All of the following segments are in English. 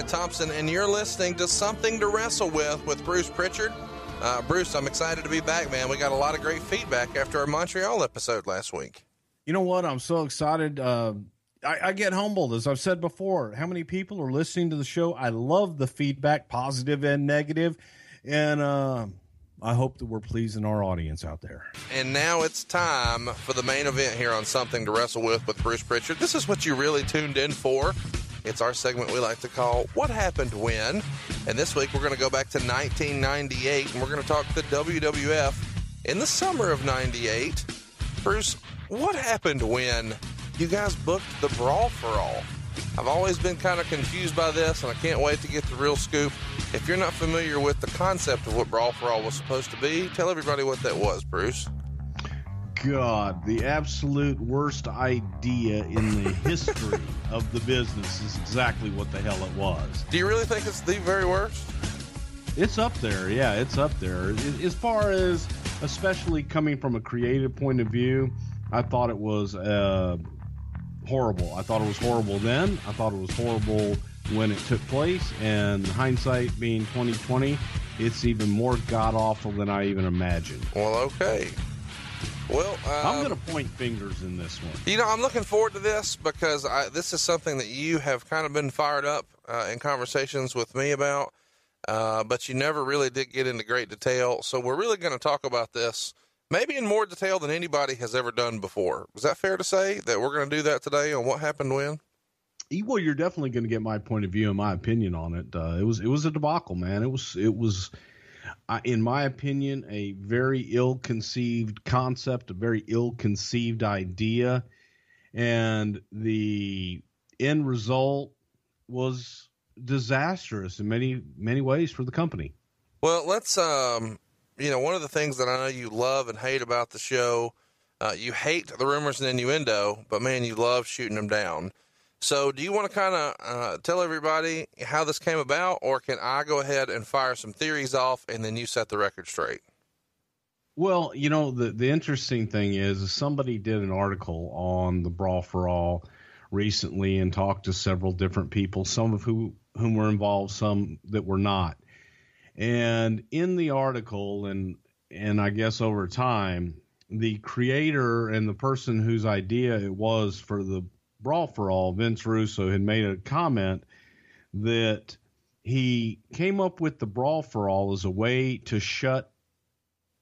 Hey, hey, it's Conrad Thompson, and you're listening to Something to Wrestle with with Bruce Prichard. Uh, Bruce, I'm excited to be back, man. We got a lot of great feedback after our Montreal episode last week. You know what? I'm so excited. Uh, I, I, get humbled, as I've said before. How many people are listening to the show? I love the feedback, positive and negative, and uh, I hope that we're pleasing our audience out there. And now it's time for the main event here on Something to Wrestle with with Bruce Prichard. This is what you really tuned in for. It's our segment we like to call What Happened When. And this week we're going to go back to 1998 and we're going to talk the WWF in the summer of 98. Bruce, what happened when you guys booked the Brawl for All. I've always been kind of confused by this, and I can't wait to get the real scoop. If you're not familiar with the concept of what Brawl for All was supposed to be, tell everybody what that was, Bruce. God, the absolute worst idea in the history of the business is exactly what the hell it was. Do you really think it's the very worst? It's up there, yeah, it's up there. As far as, especially coming from a creative point of view, I thought it was uh, horrible. I thought it was horrible then. I thought it was horrible when it took place. And hindsight being 2020, it's even more god awful than I even imagined. Well, okay. Well, um, I'm going to point fingers in this one. You know, I'm looking forward to this because I, this is something that you have kind of been fired up uh, in conversations with me about, uh, but you never really did get into great detail. So we're really going to talk about this maybe in more detail than anybody has ever done before. Is that fair to say that we're going to do that today on what happened when? Well, you're definitely going to get my point of view and my opinion on it. Uh, it was it was a debacle, man. It was it was, uh, in my opinion, a very ill-conceived concept, a very ill-conceived idea, and the end result was disastrous in many many ways for the company. Well, let's um, you know, one of the things that I know you love and hate about the show, uh, you hate the rumors and innuendo, but man, you love shooting them down. So, do you want to kind of uh, tell everybody how this came about, or can I go ahead and fire some theories off and then you set the record straight? Well, you know, the, the interesting thing is, is somebody did an article on the Brawl for All recently and talked to several different people, some of who, whom were involved, some that were not. And in the article, and and I guess over time, the creator and the person whose idea it was for the Brawl for All, Vince Russo, had made a comment that he came up with the Brawl for All as a way to shut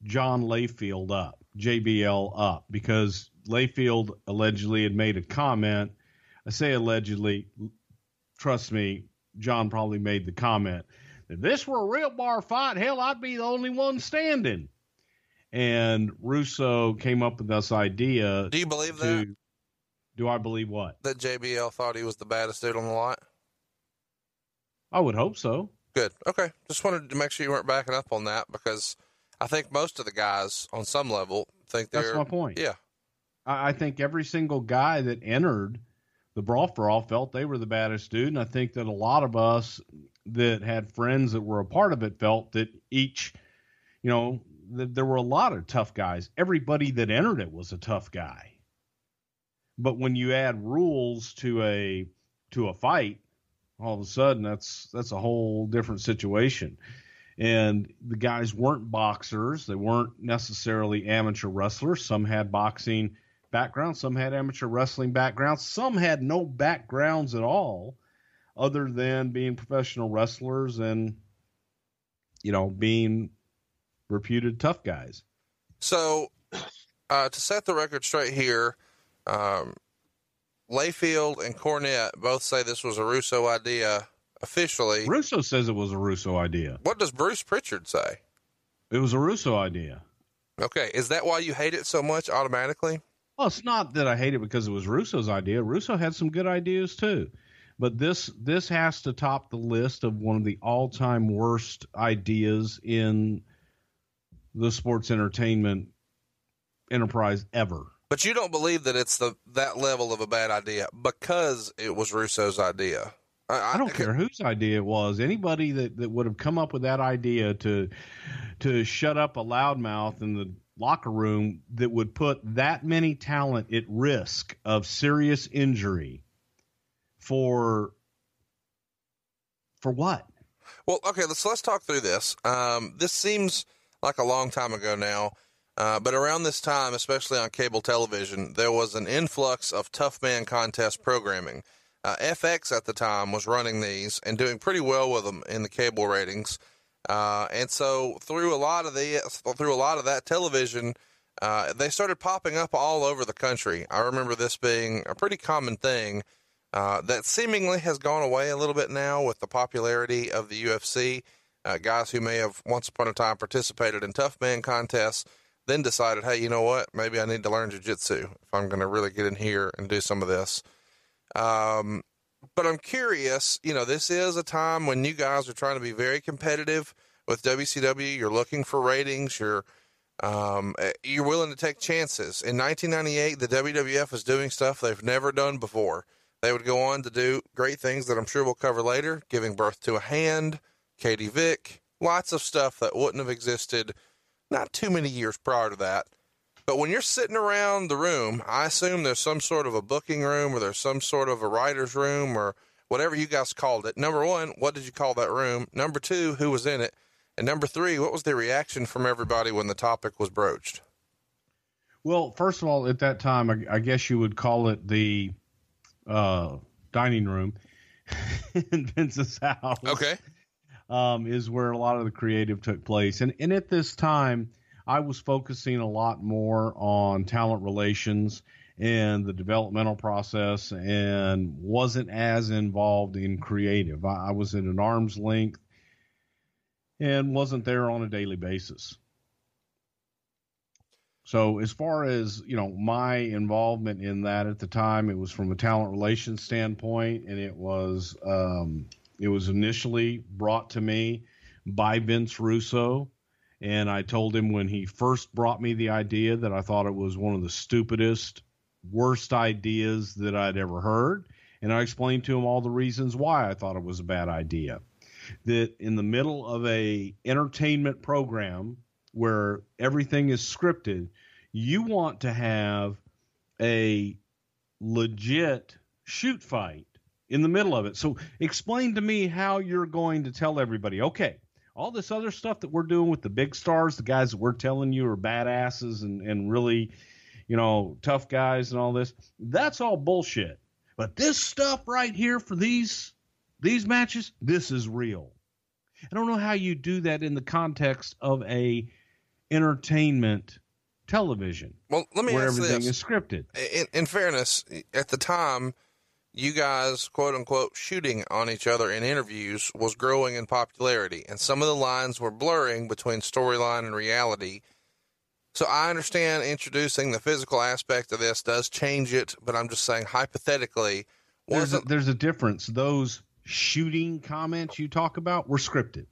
John Layfield up, JBL up, because Layfield allegedly had made a comment. I say allegedly, trust me, John probably made the comment if this were a real bar fight, hell, I'd be the only one standing. And Russo came up with this idea. Do you believe to, that? Do I believe what? That JBL thought he was the baddest dude on the lot? I would hope so. Good. Okay. Just wanted to make sure you weren't backing up on that because I think most of the guys on some level think they're. That's my point. Yeah. I, I think every single guy that entered the brawl for all felt they were the baddest dude. And I think that a lot of us that had friends that were a part of it felt that each, you know, that there were a lot of tough guys. Everybody that entered it was a tough guy. But when you add rules to a to a fight, all of a sudden that's that's a whole different situation. And the guys weren't boxers; they weren't necessarily amateur wrestlers. Some had boxing backgrounds, some had amateur wrestling backgrounds, some had no backgrounds at all other than being professional wrestlers and you know being reputed tough guys. So, uh, to set the record straight here, um, Layfield and Cornette both say this was a Russo idea officially. Russo says it was a Russo idea. What does Bruce Prichard say? It was a Russo idea. Okay, is that why you hate it so much automatically? Well, it's not that I hate it because it was Russo's idea. Russo had some good ideas too But this this has to top the list of one of the all time worst ideas in the sports entertainment enterprise ever. But you don't believe that it's the that level of a bad idea because it was Russo's idea. I, I don't care whose idea it was. Anybody that, that would have come up with that idea to to shut up a loudmouth in the locker room that would put that many talent at risk of serious injury for for what? Well, okay, let's let's talk through this. Um, this seems like a long time ago now, uh, but around this time, especially on cable television, there was an influx of tough man contest programming. Uh, FX at the time was running these and doing pretty well with them in the cable ratings. Uh, and so through a lot of the through a lot of that television, uh, they started popping up all over the country. I remember this being a pretty common thing uh, that seemingly has gone away a little bit now with the popularity of the UFC. Uh, guys who may have once upon a time participated in tough man contests then decided, hey, you know what? Maybe I need to learn jujitsu if I'm going to really get in here and do some of this. Um, but I'm curious, you know, this is a time when you guys are trying to be very competitive with WCW. You're looking for ratings. You're um, eh, you're willing to take chances. In 1998, the WWF was doing stuff they've never done before. They would go on to do great things that I'm sure we'll cover later, giving birth to a hand, Katie Vick, lots of stuff that wouldn't have existed not too many years prior to that. But when you're sitting around the room, I assume there's some sort of a booking room or there's some sort of a writer's room or whatever you guys called it. Number one, what did you call that room? Number two, who was in it? And number three, what was the reaction from everybody when the topic was broached? Well, first of all, at that time, I, I guess you would call it the uh, dining room in Vince's house. Okay. Um, is where a lot of the creative took place. And, and at this time, I was focusing a lot more on talent relations and the developmental process and wasn't as involved in creative. I, I was at an arm's length and wasn't there on a daily basis. So as far as, you know, my involvement in that at the time, it was from a talent relations standpoint and it was um, it was initially brought to me by Vince Russo and I told him when he first brought me the idea that I thought it was one of the stupidest, worst ideas that I'd ever heard. And I explained to him all the reasons why I thought it was a bad idea. That in the middle of a entertainment program where everything is scripted, you want to have a legit shoot fight in the middle of it. So explain to me how you're going to tell everybody, okay, all this other stuff that we're doing with the big stars, the guys that we're telling you are badasses and, and really, you know, tough guys and all this, that's all bullshit. But this stuff right here for these these matches, this is real. I don't know how you do that in the context of a entertainment television. Well, let me where ask everything this. is scripted. In, in fairness, at the time, you guys, quote unquote, shooting on each other in interviews was growing in popularity, and some of the lines were blurring between storyline and reality. So I understand introducing the physical aspect of this does change it, but I'm just saying hypothetically, There's a, there's a difference. Those shooting comments you talk about were scripted.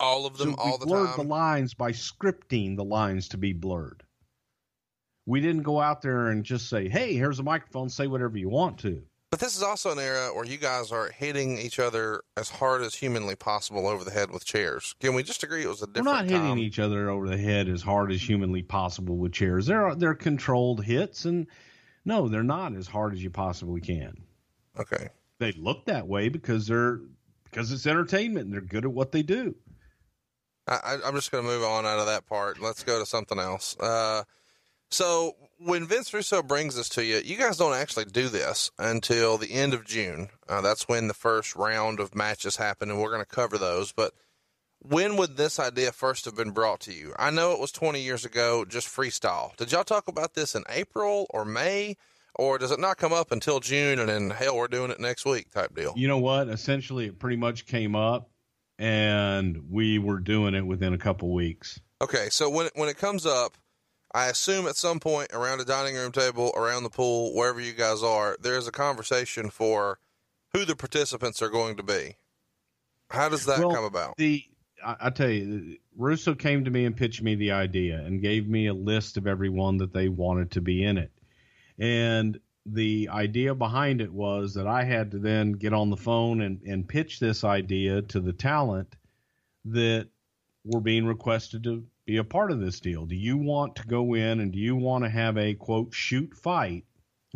all of them So all we the blurred time? the lines by scripting the lines to be blurred. We didn't go out there and just say, "Hey, here's a microphone. Say whatever you want to." But this is also an era where you guys are hitting each other as hard as humanly possible over the head with chairs. Can we just agree it was a different? We're not hitting each other over the head as hard as humanly possible with chairs. They're they're controlled hits, and no, they're not as hard as you possibly can. okay. They look that way because they're because it's entertainment and they're good at what they do. I, I, I'm just going to move on out of that part. Let's go to something else. Uh, so when Vince Russo brings this to you, you guys don't actually do this until the end of June. Uh, that's when the first round of matches happen, and we're going to cover those. But when would this idea first have been brought to you? I know it was 20 years ago, just freestyle. Did y'all talk about this in April or May? Or does it not come up until June and then, hell, we're doing it next week type deal? You know what? Essentially, it pretty much came up, and we were doing it within a couple weeks. Okay, so when when it comes up, I assume at some point around a dining room table, around the pool, wherever you guys are, there's a conversation for, who the participants are going to be. How does that well, come about? The I, I, tell you, Russo came to me and pitched me the idea and gave me a list of everyone that they wanted to be in it. And the idea behind it was that I had to then get on the phone and, and pitch this idea to the talent that were being requested to be a part of this deal. Do you want to go in and do you want to have a quote shoot fight,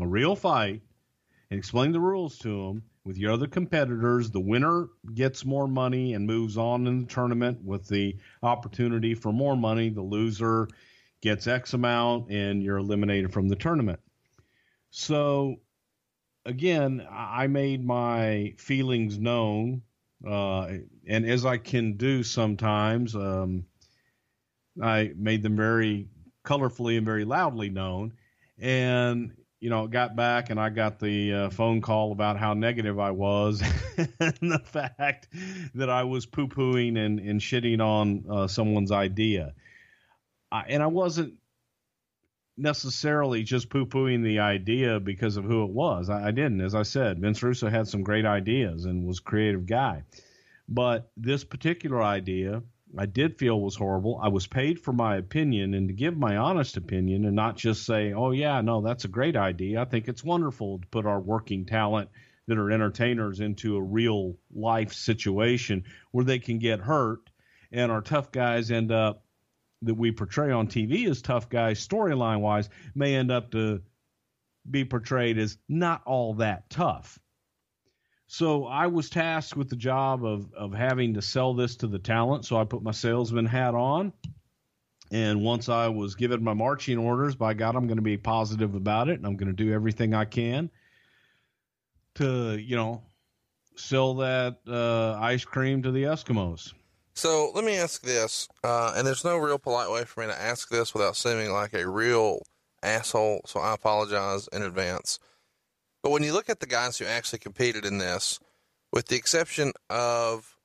a real fight, and explain the rules to them with your other competitors? The winner gets more money and moves on in the tournament with the opportunity for more money. The loser gets X amount and you're eliminated from the tournament. So, again, I made my feelings known, uh, and as I can do sometimes, um, I made them very colorfully and very loudly known. And you know, got back and I got the uh, phone call about how negative I was and the fact that I was poo pooing and, and shitting on uh, someone's idea. I, and I wasn't necessarily just poo pooing the idea because of who it was. I, I, didn't. As I said, Vince Russo had some great ideas and was a creative guy. But this particular idea, I did feel was horrible. I was paid for my opinion and to give my honest opinion and not just say, oh, yeah, no, that's a great idea. I think it's wonderful to put our working talent that are entertainers into a real life situation where they can get hurt and our tough guys end up that we portray on TV as tough guys, storyline wise, may end up to be portrayed as not all that tough. So I was tasked with the job of of having to sell this to the talent. So I put my salesman hat on. And once I was given my marching orders, by God, I'm going to be positive about it, and I'm going to do everything I can to, you know, sell that uh, ice cream to the Eskimos. So let me ask this, uh, and there's no real polite way for me to ask this without seeming like a real asshole. So I apologize in advance. But when you look at the guys who actually competed in this, with the exception of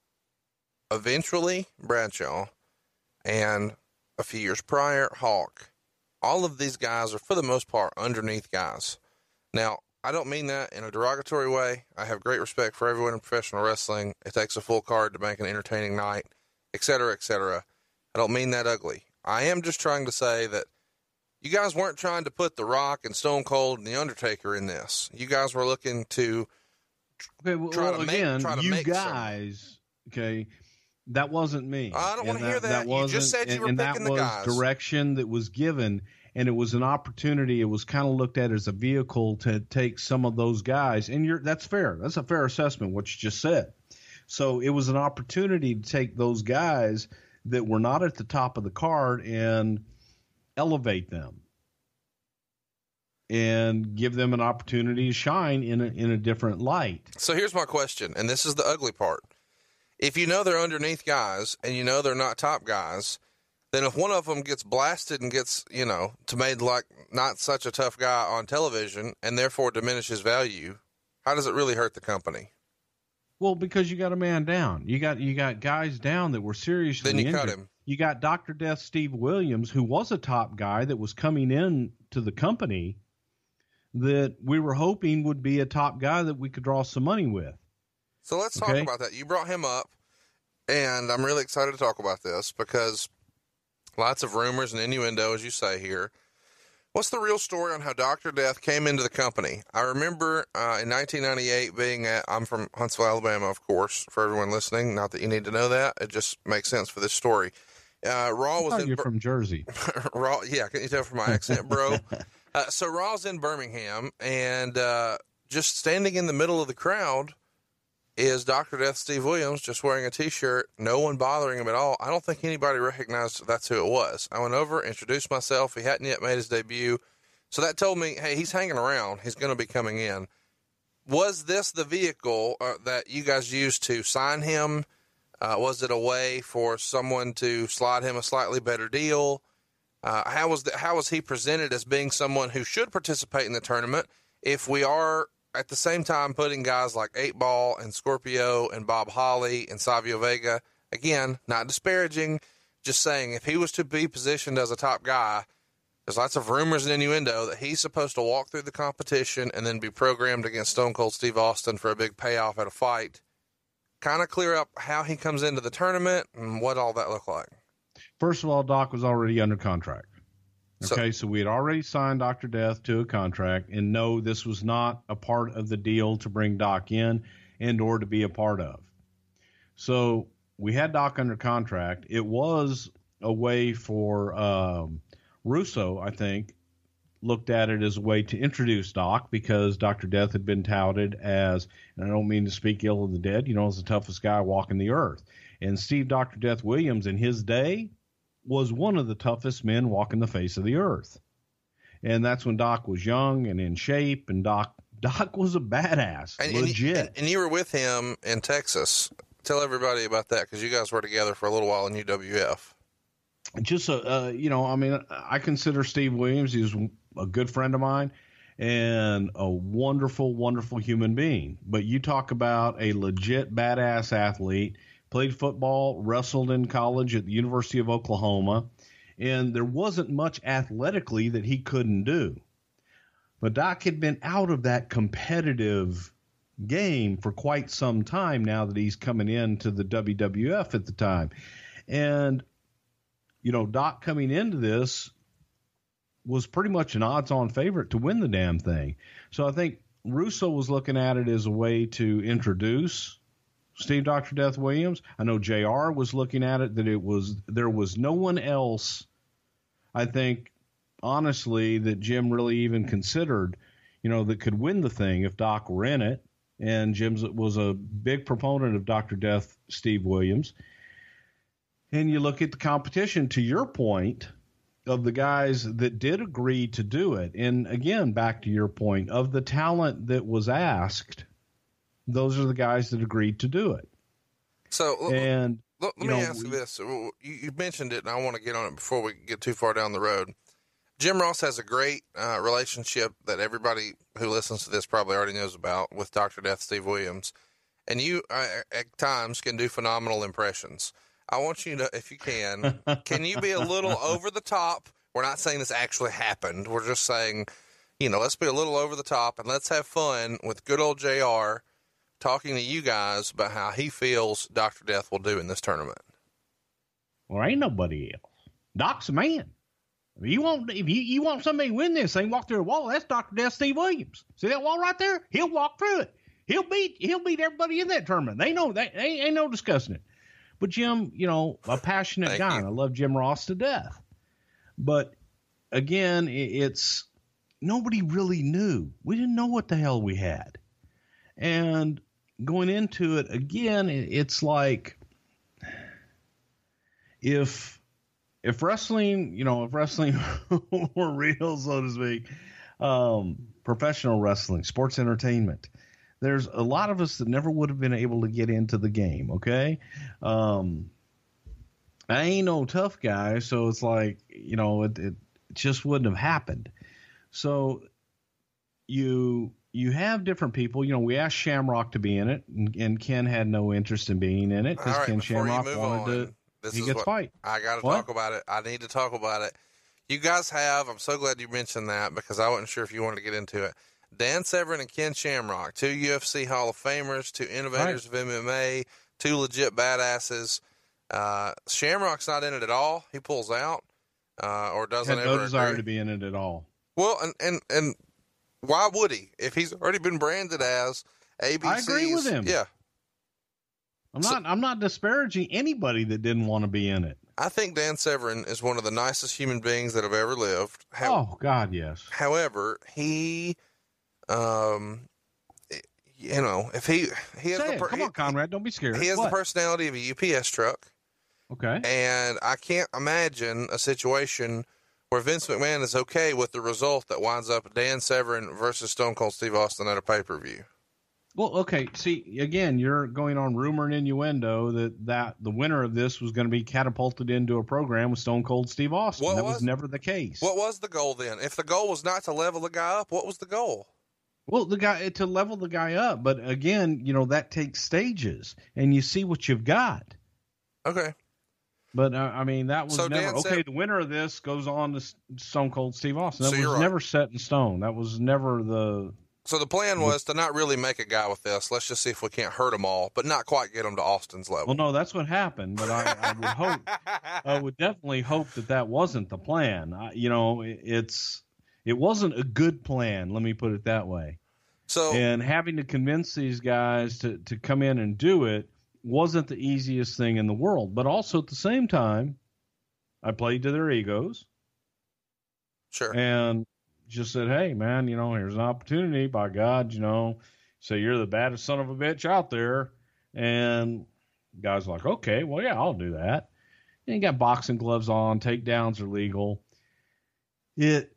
eventually Bradshaw and a few years prior Hawk, all of these guys are for the most part underneath guys. Now, I don't mean that in a derogatory way. I have great respect for everyone in professional wrestling. It takes a full card to make an entertaining night etc., etc. I don't mean that ugly. I am just trying to say that you guys weren't trying to put The Rock and Stone Cold and The Undertaker in this. You guys were looking to okay, well, try to again, make, you guys, some. okay, that wasn't me. I don't want to hear that. that you just said you and, were and picking that was guys. direction that was given, and it was an opportunity. It was kind of looked at as a vehicle to take some of those guys, and you're that's fair. That's a fair assessment. What you just said. So it was an opportunity to take those guys that were not at the top of the card and elevate them and give them an opportunity to shine in a, in a different light. So here's my question, and this is the ugly part. If you know they're underneath guys and you know they're not top guys, then if one of them gets blasted and gets, you know, to made like not such a tough guy on television and therefore diminishes value, how does it really hurt the company? Well, because you got a man down. You got you got guys down that were seriously Then you injured. cut him. You got Doctor Death Steve Williams, who was a top guy that was coming in to the company that we were hoping would be a top guy that we could draw some money with. So let's talk Okay. about that. You brought him up, and I'm really excited to talk about this because lots of rumors and innuendo, as you say here. What's the real story on how Dr. Death came into the company? I remember uh, in 1998 being at, I'm from Huntsville, Alabama, of course, for everyone listening. Not that you need to know that. It just makes sense for this story. Uh, Raw was in you're Bir- from Jersey. Raw, yeah, can you tell from my accent, bro? uh, so Raw's in Birmingham, and uh, just standing in the middle of the crowd is Dr. Death Steve Williams just wearing a t shirt, no one bothering him at all. I don't think anybody recognized that's who it was. I went over, introduced myself. He hadn't yet made his debut. So that told me, hey, he's hanging around. He's going to be coming in. Was this the vehicle uh, that you guys used to sign him? Uh, was it a way for someone to slide him a slightly better deal? Uh, how was the, how was he presented as being someone who should participate in the tournament? If we are at the same time putting guys like Eight Ball and Scorpio and Bob Holly and Savio Vega, again, not disparaging, just saying if he was to be positioned as a top guy, there's lots of rumors and innuendo that he's supposed to walk through the competition and then be programmed against Stone Cold Steve Austin for a big payoff at a fight. Kind of clear up how he comes into the tournament and what all that looked like. First of all, Doc was already under contract. So- Okay, so, we had already signed Dr. Death to a contract, and no, this was not a part of the deal to bring Doc in and or to be a part of. So we had Doc under contract. It was a way for um, Russo, I think, looked at it as a way to introduce Doc because Dr. Death had been touted as, and I don't mean to speak ill of the dead, you know, as the toughest guy walking the earth. And Steve Dr. Death Williams in his day was one of the toughest men walking the face of the earth. And that's when Doc was young and in shape, and Doc Doc was a badass, And, legit. and, and you were with him in Texas. Tell everybody about that because you guys were together for a little while in UWF. just a uh, you know i mean i consider steve williams he's a good friend of mine and a wonderful wonderful human being. But you talk about a legit badass athlete played football wrestled in college at the university of oklahoma and there wasn't much athletically that he couldn't do. But doc had been out of that competitive game for quite some time now that he's coming into the wwf at the time. And you know, Doc coming into this was pretty much an odds on favorite to win the damn thing. So I think Russo was looking at it as a way to introduce Steve Dr. Death Williams. I know JR was looking at it that it was there was no one else I think honestly that Jim really even considered, you know, that could win the thing if Doc were in it. And Jim was a big proponent of Dr. Death Steve Williams and you look at the competition to your point of the guys that did agree to do it and again back to your point of the talent that was asked those are the guys that agreed to do it So and Let, let me know, ask you this. You, you mentioned it, and I want to get on it before we get too far down the road. Jim Ross has a great uh, relationship that everybody who listens to this probably already knows about with Dr. Death Steve Williams. And you, uh, at times, can do phenomenal impressions. I want you to, if you can, can you be a little over the top? We're not saying this actually happened. We're just saying, you know, let's be a little over the top and let's have fun with good old JR talking to you guys about how he feels Dr. Death will do in this tournament. well ain't nobody else doc's a man if you want if you, you want somebody to win this thing walk through a wall that's dr death steve williams see that wall right there he'll walk through it he'll beat he'll beat everybody in that tournament they know that ain't, ain't no discussing it but jim you know a passionate guy i love jim ross to death. But again it's nobody really knew. We didn't know what the hell we had. And going into it again it's like if if wrestling you know if wrestling were real so to speak um professional wrestling sports entertainment there's a lot of us that never would have been able to get into the game okay um i ain't no tough guy so it's like you know it, it just wouldn't have happened so you you have different people you know we asked shamrock to be in it and, and ken had no interest in being in it because right, ken shamrock wanted on, to this he is gets what fight I got to talk about it. I need to talk about it. You guys have. I'm so glad you mentioned that because I wasn't sure if you wanted to get into it. Dan Severn and Ken Shamrock, two UFC Hall of Famers, two innovators of MMA, two legit badasses. Uh, Shamrock's not in it at all. He pulls out uh, or doesn't had ever no desire agree. to be in it at all Well, and and and why would he if he's already been branded as ABC? I agree with him. Yeah, I'm So- not. I'm not disparaging anybody that didn't want to be in it. I think Dan Severn is one of the nicest human beings that have ever lived. How, oh God, yes. However, he, um, you know, if he he has Say the it. Come on, Conrad. Don't be scared. he has What? the personality of a UPS truck, Okay. and I can't imagine a situation where Vince McMahon is okay with the result that winds up Dan Severn versus Stone Cold Steve Austin at a pay per view. Well, okay. See, again, you're going on rumor and innuendo that that the winner of this was going to be catapulted into a program with Stone Cold Steve Austin. What that was, was- never the case. What was the goal then? If the goal was not to level the guy up, what was the goal? Well, the guy to level the guy up, but again, you know that takes stages, and you see what you've got. Okay. But uh, I mean, that was So never okay. said- the winner of this goes on to Stone Cold Steve Austin. That So was right. never set in stone. That was never the. So the plan was to not really make a guy with this. Let's just see if we can't hurt them all, but not quite get them to Austin's level. Well, no, that's what happened. But I, I would hope, I would definitely hope that that wasn't the plan. I, you know, it, it's it wasn't a good plan. Let me put it that way. So and having to convince these guys to, to come in and do it wasn't the easiest thing in the world. But also at the same time, I played to their egos sure. and just said, hey, man, you know, here's an opportunity. By God, you know, say you're the baddest son of a bitch out there. And guys like, okay, well, yeah, I'll do that. And you got boxing gloves on, takedowns are legal. It,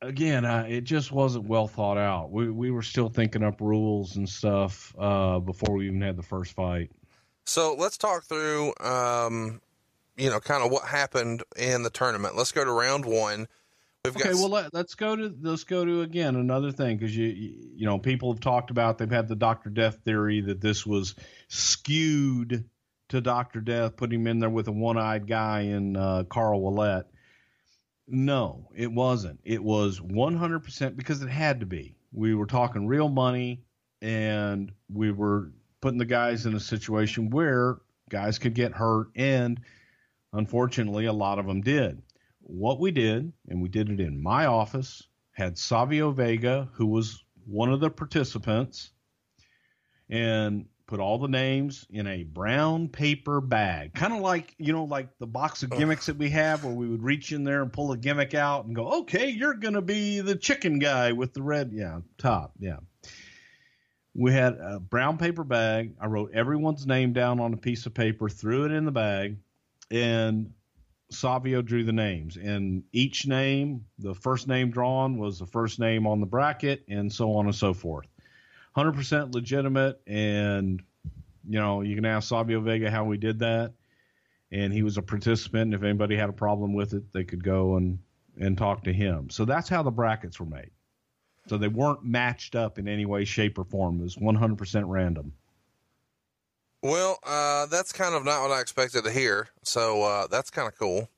again, uh, it just wasn't well thought out. We, we were still thinking up rules and stuff uh, before we even had the first fight. So let's talk through, um, you know, kind of what happened in the tournament. Let's go to round one. We've Okay, got well let, let's go to let's go to again another thing because you you know people have talked about they've had the Doctor Death theory that this was skewed to Doctor Death, putting him in there with a one-eyed guy in uh, Carl Willett. No, it wasn't. It was 100% because it had to be. We were talking real money, and we were putting the guys in a situation where guys could get hurt, and unfortunately, a lot of them did what we did, and we did it in my office, had Savio Vega, who was one of the participants, and put all the names in a brown paper bag. Kind of like, you know, like the box of gimmicks that we have where we would reach in there and pull a gimmick out and go, okay, you're going to be the chicken guy with the red, yeah, top, yeah. We had a brown paper bag. I wrote everyone's name down on a piece of paper, threw it in the bag, and Savio drew the names, and each name, the first name drawn was the first name on the bracket, and so on and so forth. 100% legitimate, and you know you can ask Savio Vega how we did that, and he was a participant. And if anybody had a problem with it, they could go and and talk to him. So that's how the brackets were made. So they weren't matched up in any way, shape, or form. It was 100% random. Well, uh, that's kind of not what I expected to hear. So uh, that's kind of cool.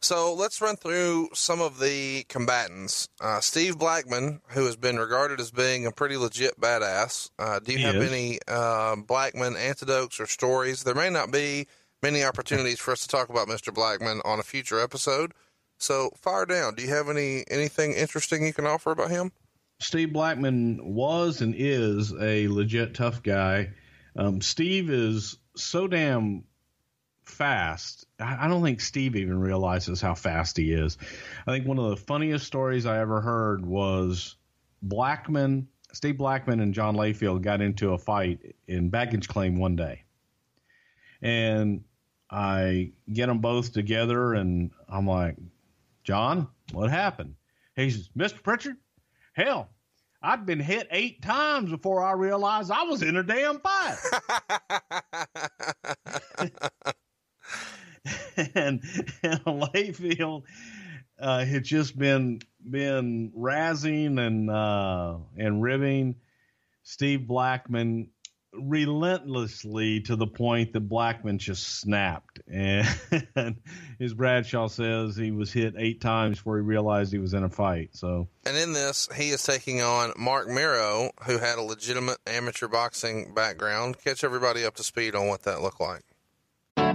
So let's run through some of the combatants. Uh, Steve Blackman, who has been regarded as being a pretty legit badass. Uh, do you He have is. any uh, Blackman anecdotes or stories? There may not be many opportunities for us to talk about Mr. Blackman on a future episode. So fire down. Do you have any anything interesting you can offer about him? Steve Blackman was and is a legit tough guy. Um, Steve is so damn fast. I, don't think Steve even realizes how fast he is. I think one of the funniest stories I ever heard was Blackman, Steve Blackman, and John Layfield got into a fight in baggage claim one day, and I get them both together, and I'm like, John, what happened? He says, Mr. Prichard, hell, I'd been hit eight times before I realized I was in a damn fight. and, and Layfield uh, had just been been razzing and uh, and ribbing Steve Blackman relentlessly to the point that Blackman just snapped. And as Bradshaw says, he was hit eight times before he realized he was in a fight. So And in this, he is taking on Marc Mero, who had a legitimate amateur boxing background. Catch everybody up to speed on what that looked like.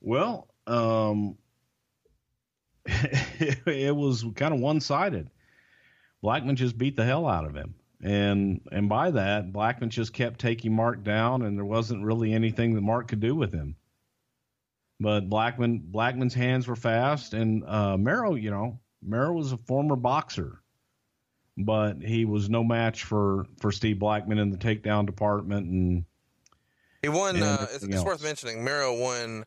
Well, um, it, it was kind of one sided. Blackman just beat the hell out of him. And and by that, Blackman just kept taking Mark down, and there wasn't really anything that Mark could do with him. But Blackman Blackman's hands were fast, and uh, Mero, you know, Mero was a former boxer, but he was no match for for Steve Blackman in the takedown department. And He won. And Uh, it's, it's worth mentioning. Mero won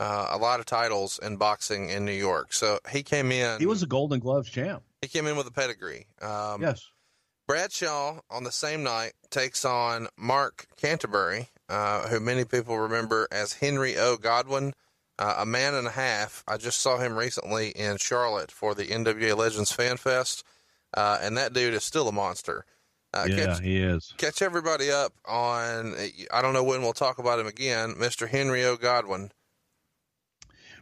uh, a lot of titles in boxing in New York. So he came in. He was a Golden Gloves champ. He came in with a pedigree. Um, yes. Bradshaw on the same night takes on Mark Canterbury, uh, who many people remember as Henry O. Godwinn, uh, a man and a half. I just saw him recently in Charlotte for the NWA Legends Fan Fest, uh, and that dude is still a monster. Uh, yeah, catch, he is. Catch everybody up on. I don't know when we'll talk about him again, Mister Henry O. Godwinn.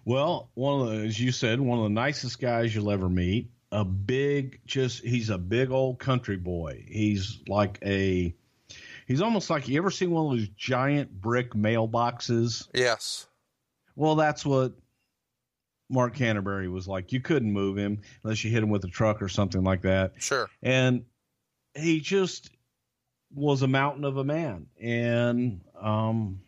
Well, one of the, as you said, one of the nicest guys you'll ever meet. A big, just he's a big old country boy. He's like a, he's almost like you ever seen one of those giant brick mailboxes? Yes. Well, that's what Mark Canterbury was like. You couldn't move him unless you hit him with a truck or something like that. Sure. And he just was a mountain of a man. And um,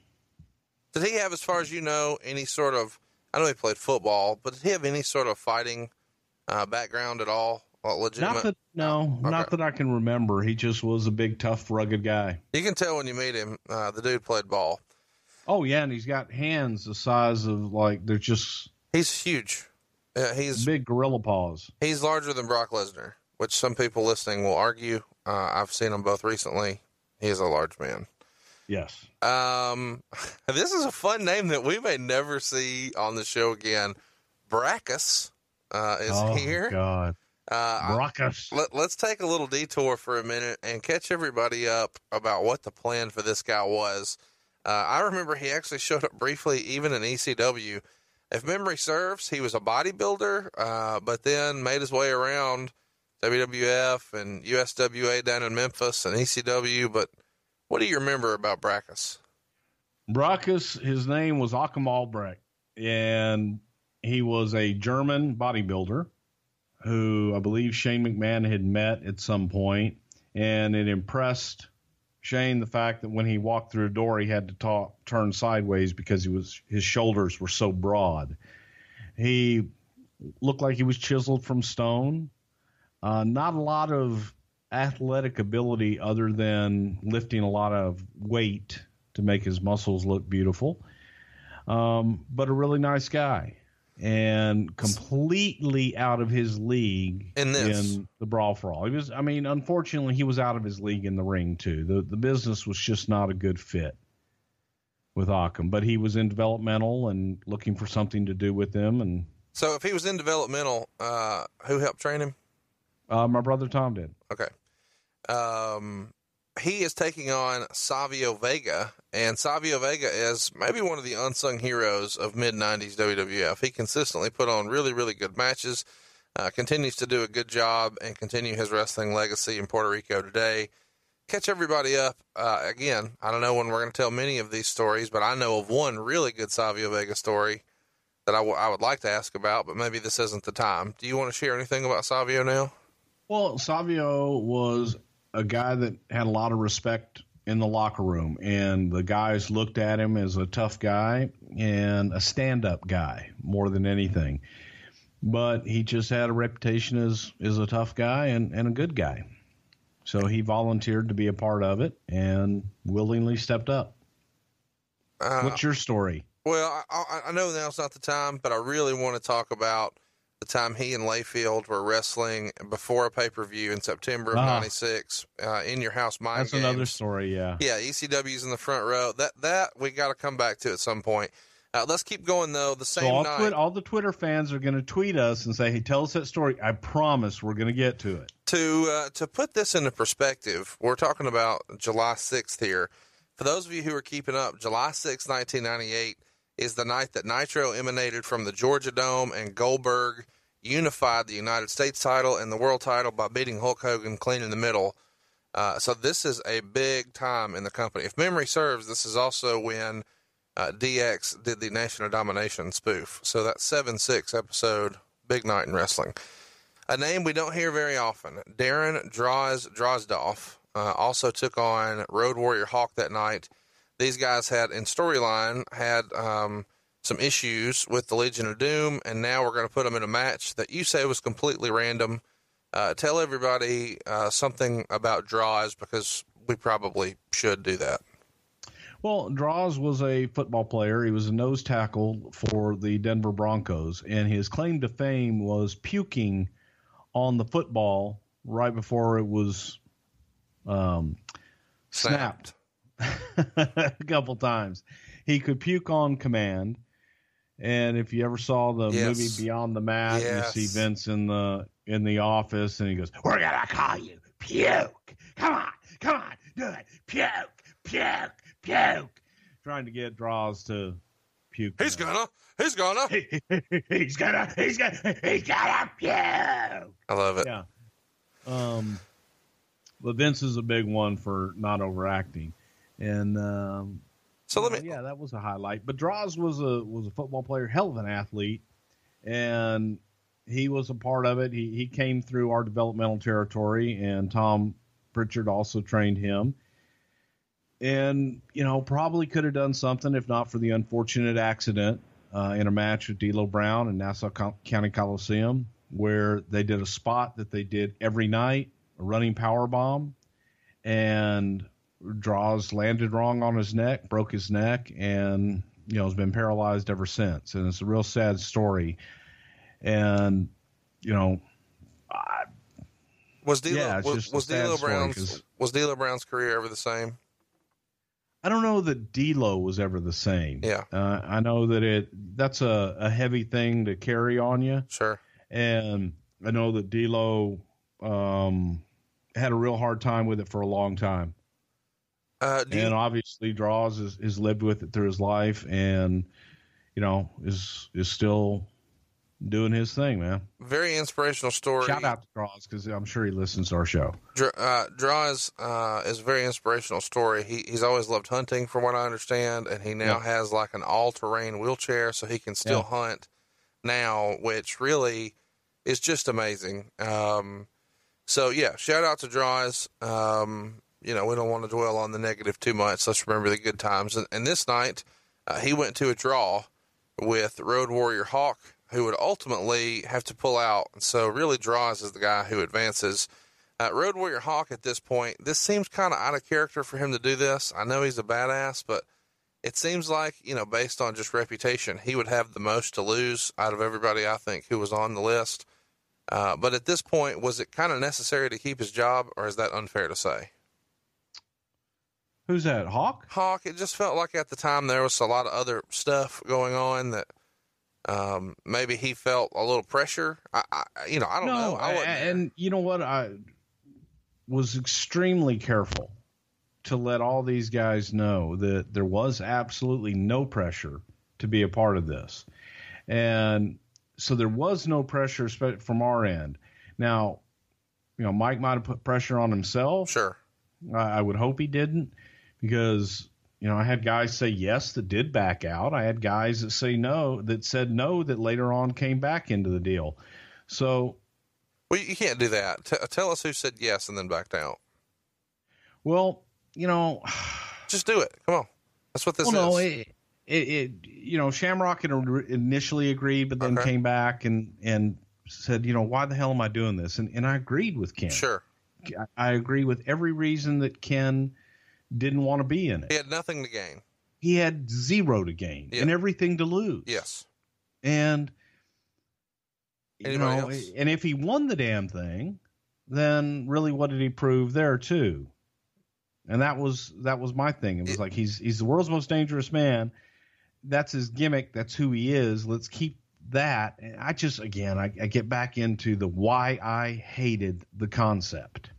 did he have, as far as you know, any sort of? I know he played football, but did he have any sort of fighting uh, background at all? legitimate? Not that, no, okay. not that I can remember. He just was a big, tough, rugged guy. You can tell when you meet him. Uh, the dude played ball. Oh yeah, and he's got hands the size of like they're just. He's huge. Yeah, he's big gorilla paws. He's larger than Brock Lesnar, which some people listening will argue. Uh, I've seen them both recently. He's a large man. Yes. Um, this is a fun name that we may never see on the show again. Brakkus uh, is oh, here. God. Uh, Brakkus. Let, us take a little detour for a minute and catch everybody up about what the plan for this guy was. Uh, I remember he actually showed up briefly, even in ECW. If memory serves, he was a bodybuilder, uh, but then made his way around WWF and USWA down in Memphis and ECW. But what do you remember about Brakkus? Brakkus, his name was Achim Albrecht, and he was a German bodybuilder who I believe Shane McMahon had met at some point, and it impressed Shane the fact that when he walked through a door, he had to talk, turn sideways because he was his shoulders were so broad. He looked like he was chiseled from stone. Uh, not a lot of athletic ability other than lifting a lot of weight to make his muscles look beautiful. Um, but a really nice guy and completely out of his league in, in the brawl for all. He was, I mean, unfortunately, he was out of his league in the ring too. The the business was just not a good fit with Achim, but he was in developmental and looking for something to do with them. And so, if he was in developmental, uh, who helped train him? Uh, my brother Tom did. Okay. Um, he is taking on Savio Vega, and Savio Vega is maybe one of the unsung heroes of mid 90s WWF. He consistently put on really, really good matches, uh, continues to do a good job, and continue his wrestling legacy in Puerto Rico today. Catch everybody up. Uh, again, I don't know when we're going to tell many of these stories, but I know of one really good Savio Vega story that I, w- I would like to ask about, but maybe this isn't the time. Do you want to share anything about Savio now? Well, Savio was a guy that had a lot of respect in the locker room, and the guys looked at him as a tough guy and a stand up guy more than anything. But he just had a reputation as, as a tough guy and, and a good guy. So he volunteered to be a part of it and willingly stepped up. Uh, What's your story? Well, I, I know now's not the time, but I really want to talk about the time he and Layfield were wrestling before a pay per view in September of '96 ah. uh, in your house. Mind That's games. another story. Yeah, yeah. ECW's in the front row. That that we got to come back to at some point. Uh, let's keep going though. The same so all, night, twi- all the Twitter fans are going to tweet us and say, "Hey, tell us that story." I promise we're going to get to it. To uh, to put this into perspective, we're talking about July 6th here. For those of you who are keeping up, July 6, 1998 is the night that Nitro emanated from the Georgia Dome and Goldberg unified the United States title and the world title by beating Hulk Hogan clean in the middle. Uh, so this is a big time in the company. If memory serves, this is also when uh, DX did the Nation of Domination spoof. So that 7 6 episode, big night in wrestling. A name we don't hear very often Darren Droz Drozdov uh, also took on Road Warrior Hawk that night. These guys had, in storyline, had um, some issues with the Legion of Doom, and now we're going to put them in a match that you say was completely random. Uh, tell everybody uh, something about Droz because we probably should do that. Well, Droz was a football player. He was a nose tackle for the Denver Broncos, and his claim to fame was puking on the football right before it was um, snapped, a couple times. He could puke on command. And if you ever saw the Yes. movie Beyond the Mat, Yes. you see Vince in the in the office, and he goes, "We're gonna call you puke. Come on, come on, do it. Puke, puke, puke." Trying to get Droz to puke. He's gonna. He's gonna. he's gonna, he's gonna, he's gonna puke. I love it. Yeah. Um, but Vince is a big one for not overacting, and um, So let me. yeah, that was a highlight. But Droz was a was a football player, hell of an athlete, and he was a part of it. He he came through our developmental territory, and Tom Prichard also trained him. And you know, probably could have done something if not for the unfortunate accident uh, in a match with D'Lo Brown in Nassau County Coliseum, where they did a spot that they did every night, a running power bomb, and Droz landed wrong on his neck, broke his neck, and you know has been paralyzed ever since. And it's a real sad story. And you know, I, Was D'Lo, Yeah, was, was D'Lo Brown's was D'Lo Brown's career ever the same? I don't know that D'Lo was ever the same. Yeah. uh, I know that it that's a, a heavy thing to carry on you. Sure. and I know that D'Lo um, had a real hard time with it for a long time, Uh, do you, and obviously Droz has, has lived with it through his life, and you know is is still doing his thing, man. very inspirational story. Shout out to Droz because I'm sure he listens to our show. Dr- uh, Draw is, uh, is a very inspirational story. He, he's always loved hunting, from what I understand, and he now Yeah. has like an all terrain wheelchair, so he can still Yeah. hunt now, which really is just amazing. Um, so yeah, shout out to Droz. Um, you know, we don't want to dwell on the negative too much. Let's remember the good times. And, and this night, uh, he went to a draw with Road Warrior Hawk, who would ultimately have to pull out. And so, really, Droz is the guy who advances. Uh, Road Warrior Hawk at this point, this seems kind of out of character for him to do this. I know he's a badass, but it seems like, you know, based on just reputation, he would have the most to lose out of everybody, I think, who was on the list. Uh, but at this point, was it kind of necessary to keep his job, or is that unfair to say? Who's that? Hawk? Hawk, it just felt like at the time there was a lot of other stuff going on that um, maybe he felt a little pressure. I, I you know, I don't know. I I- wasn't there. and you know what? I was extremely careful to let all these guys know that there was absolutely no pressure to be a part of this, and so there was no pressure from our end. Now, you know, Mike might have put pressure on himself. sure. I, I would hope he didn't, because you know I had guys say yes that did back out. I had guys that say no that said no that later on came back into the deal. So Well, you can't do that. T- tell us who said yes and then backed out. Well, you know, Just do it. Come on. That's what this well, no, it, it, it, you know, Shamrock had initially agreed, but then Okay. came back and and said, you know, why the hell am I doing this? And and I agreed with Ken. sure. I, I agree with every reason that Ken didn't want to be in it. He had nothing to gain. He had zero to gain Yeah. and everything to lose. Yes. and you Anybody know, else? and if he won the damn thing, then really, what did he prove there too? And that was that was my thing. It was It- like he's he's the world's most dangerous man. That's his gimmick. That's who he is. Let's keep that. And I just again, I, I get back into the why I hated the concept.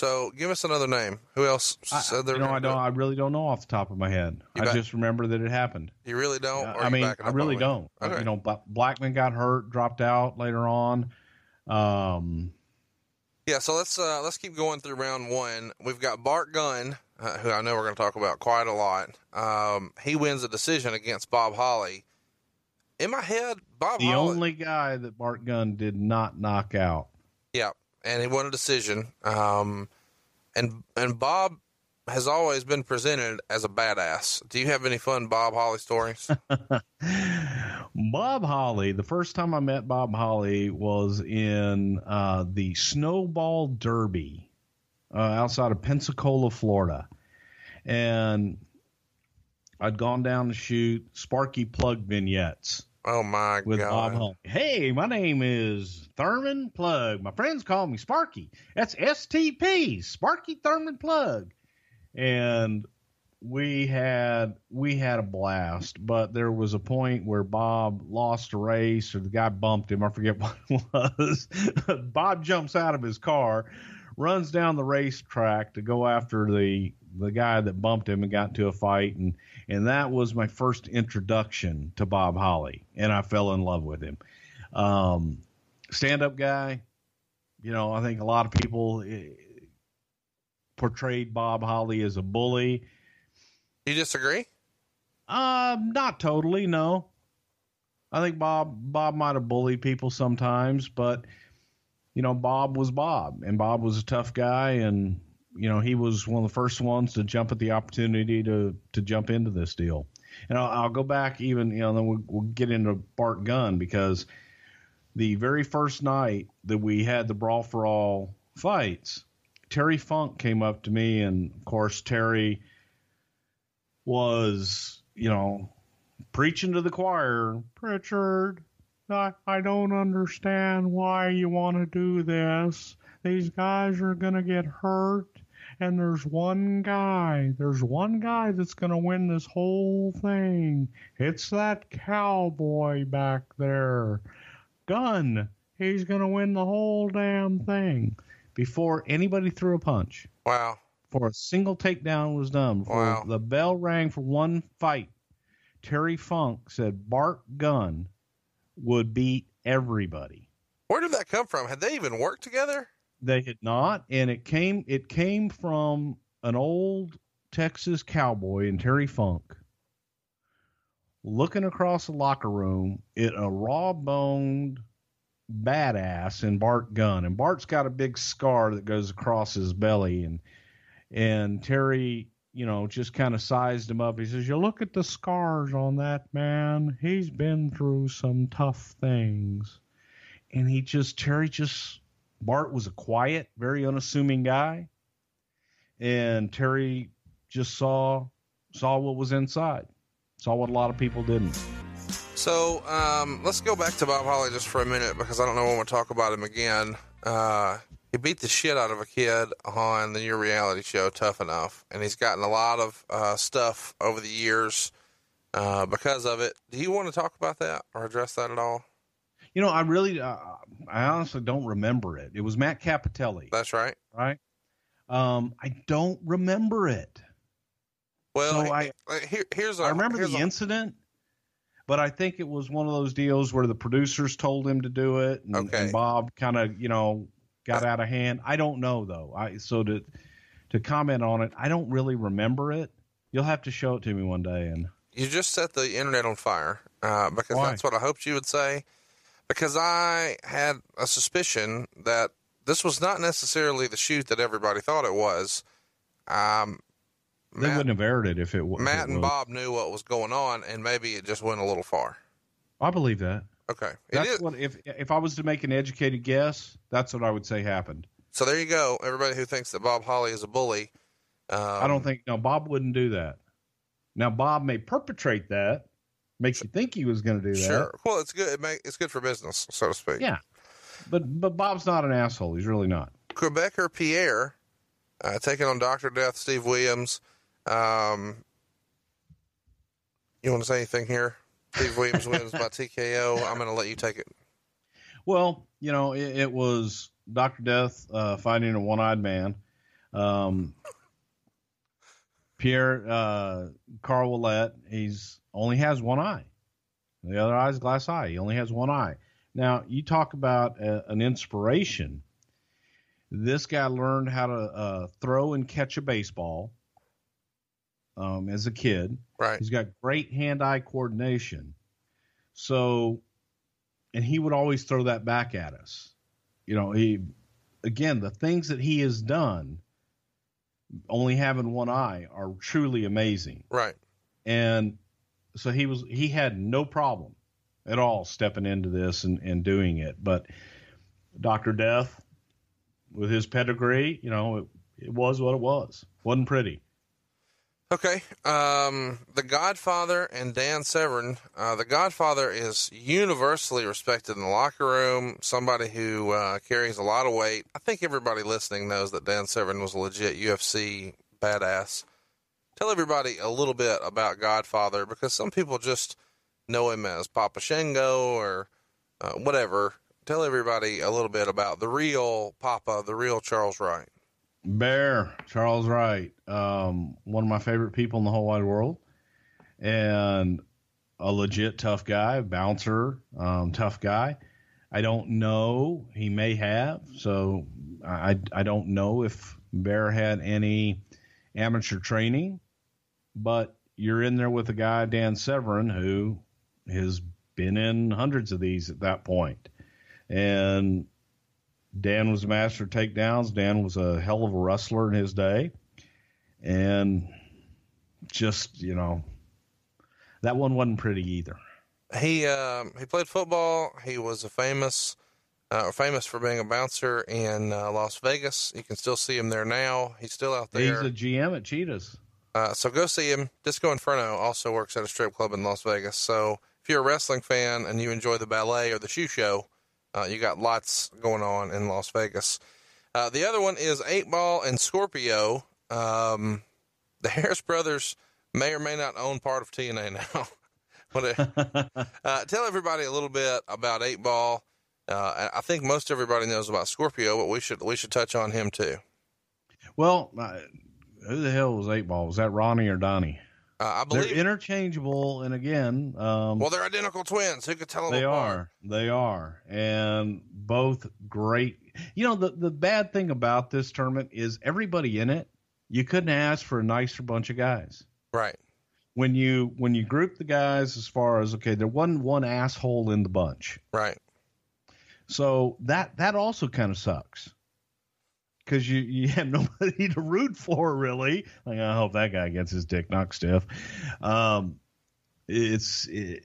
So give us another name. Who else I, said were know, I do don't. I really don't know off the top of my head. You I bet. just remember that it happened. You really don't? Uh, I mean, I really don't. Uh, Okay. You know, Bla- Blackman got hurt, dropped out later on. Um, Yeah, so let's uh, let's keep going through round one. We've got Bart Gunn, uh, who I know we're going to talk about quite a lot. Um, he wins a decision against Bob Holly. In my head, Bob the Holly, only guy that Bart Gunn did not knock out. yeah, and he won a decision. Um, and and Bob has always been presented as a badass. Do you have any fun Bob Holly stories? Bob Holly, the first time I met Bob Holly was in uh, the Snowball Derby uh, outside of Pensacola, Florida. And I'd gone down to shoot Sparky Plug vignettes Oh my with god! Bob Hull. Hey, my name is Thurman Plug. My friends call me Sparky. That's STP, Sparky Thurman Plug. And we had we had a blast, but there was a point where Bob lost a race or the guy bumped him. I forget what it was. Bob jumps out of his car, runs down the racetrack to go after the the guy that bumped him and got into a fight and and that was my first introduction to Bob Holly and I fell in love with him. Um, stand up guy, you know, I think a lot of people eh, portrayed Bob Holly as a bully. You disagree? Uh, not totally, no. I think Bob Bob might have bullied people sometimes, but you know, Bob was Bob, and Bob was a tough guy, and you know, he was one of the first ones to jump at the opportunity to to jump into this deal. And I'll, I'll go back even, you know, then we'll, we'll get into Bart Gunn because the very first night that we had the Brawl for All fights, Terry Funk came up to me, and of course Terry was, you know, preaching to the choir, Prichard, I, I don't understand why you want to do this. These guys are going to get hurt. And there's one guy, there's one guy that's going to win this whole thing. It's that cowboy back there. Gunn, he's going to win the whole damn thing. Before anybody threw a punch, Wow. before a single takedown was done, before Wow. the bell rang for one fight, Terry Funk said Bart Gunn would beat everybody. Where did that come from? Had they even worked together? They had not, and it came it came from an old Texas cowboy in Terry Funk looking across the locker room at a raw boned badass in Bart Gunn. And Bart's got a big scar that goes across his belly and and Terry, you know, just kind of sized him up. He says, You look at the scars on that man. He's been through some tough things. And he just Terry just Bart was a quiet, very unassuming guy. And Terry just saw saw what was inside. Saw what a lot of people didn't. So um, let's go back to Bob Holly just for a minute because I don't know when we'll talk about him again. Uh, he beat the shit out of a kid on the new reality show Tough Enough, and he's gotten a lot of uh, stuff over the years uh, because of it. Do you want to talk about that or address that at all? You know, I really, uh, I honestly don't remember it. It was Matt Cappotelli, That's right. right? Um, I don't remember it. Well, So I- here, here's a. I remember here's the a- incident, but I think it was one of those deals where the producers told him to do it, and, Okay. and Bob kind of, you know, got out of hand. I don't know though. I so to to comment on it, I don't really remember it. You'll have to show it to me one day, and You just set the internet on fire uh, because Why? that's what I hoped you would say. Because I had a suspicion that this was not necessarily the shoot that everybody thought it was. Um, they Matt, wouldn't have aired it if it was. Matt and Bob knew what was going on, and maybe it just went a little far. I believe that. Okay, That's what if if I was to make an educated guess, that's what I would say happened. So there you go. Everybody who thinks that Bob Holly is a bully. Um, I don't think no Bob wouldn't do that. Now Bob may perpetrate that, makes you think he was going to do that. Sure. Well, it's good. It make, it's good for business, so to speak. Yeah, but but Bob's not an asshole. He's really not. Quebecer Pierre uh, taking on Doctor Death, Steve Williams. Um, you want to say anything here? Steve Williams wins by TKO. I'm going to let you take it. Well, you know, it, it was Doctor Death uh, fighting a one-eyed man. Um, Pierre uh, Carl Ouellet, he's only has one eye. The other eye is glass eye. He only has one eye. Now, you talk about a, an inspiration. This guy learned how to uh, throw and catch a baseball um, as a kid. Right. He's got great hand-eye coordination. So, and he would always throw that back at us. You know, he again the things that he has done, only having one eye, are truly amazing. Right. And so he was he had no problem at all stepping into this and, and doing it. But Doctor Death, with his pedigree, you know, it, it was what it was. wasn't pretty. Okay. Um, the Godfather and Dan Severn. Uh, the Godfather is universally respected in the locker room. Somebody who uh, carries a lot of weight. I think everybody listening knows that Dan Severn was a legit UFC badass. Tell everybody a little bit about Godfather because some people just know him as Papa Shango or uh, whatever. Tell everybody a little bit about the real Papa, the real Charles Wright. Bear, Charles Wright, um, one of my favorite people in the whole wide world, and a legit tough guy, bouncer, um, tough guy. I don't know. He may have. So I, I don't know if Bear had any amateur training, but you're in there with a guy, Dan Severn, who has been in hundreds of these at that point. And Dan was a master of takedowns. Dan was a hell of a wrestler in his day. And just, you know, that one wasn't pretty either. He uh, he played football. He was a famous uh, famous for being a bouncer in uh, Las Vegas. You can still see him there now. He's still out there. He's a GM at Cheetahs. Uh, so go see him. Disco Inferno also works at a strip club in Las Vegas. So if you're a wrestling fan and you enjoy the ballet or the shoe show, uh, you got lots going on in Las Vegas. Uh, the other one is Eight Ball and Scorpio. Um, the Harris brothers may or may not own part of TNA now. uh, tell everybody a little bit about Eight Ball. Uh, I think most everybody knows about Scorpio, but we should we should touch on him too. Well, uh, who the hell was Eight Ball? Was that Ronnie or Donnie? Uh, I believe they're interchangeable, and again, um, well, they're identical twins. Who could tell them they apart? are? They are, and both great. You know, the the bad thing about this tournament is everybody in it. You couldn't ask for a nicer bunch of guys. Right. When you when you group the guys as far as okay, there wasn't one asshole in the bunch. Right. So that that also kind of sucks because you you have nobody to root for really. Like I hope that guy gets his dick knocked stiff. Um, it's it,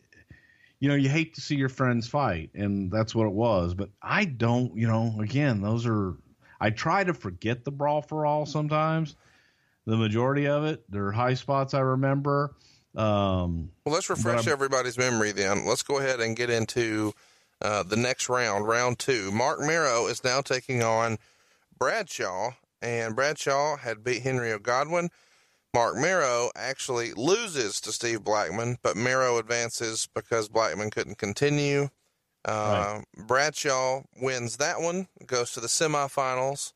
you know you hate to see your friends fight, and that's what it was. But I don't, you know. Again, those are I try to forget the brawl for all sometimes. The majority of it, there are high spots I remember. Um, well, let's refresh everybody's memory then. Let's go ahead and get into uh, the next round, round two. Marc Mero is now taking on Bradshaw, and Bradshaw had beat Henry O'Godwin. Marc Mero actually loses to Steve Blackman, but Mero advances because Blackman couldn't continue. Uh, right. Bradshaw wins that one, goes to the semifinals,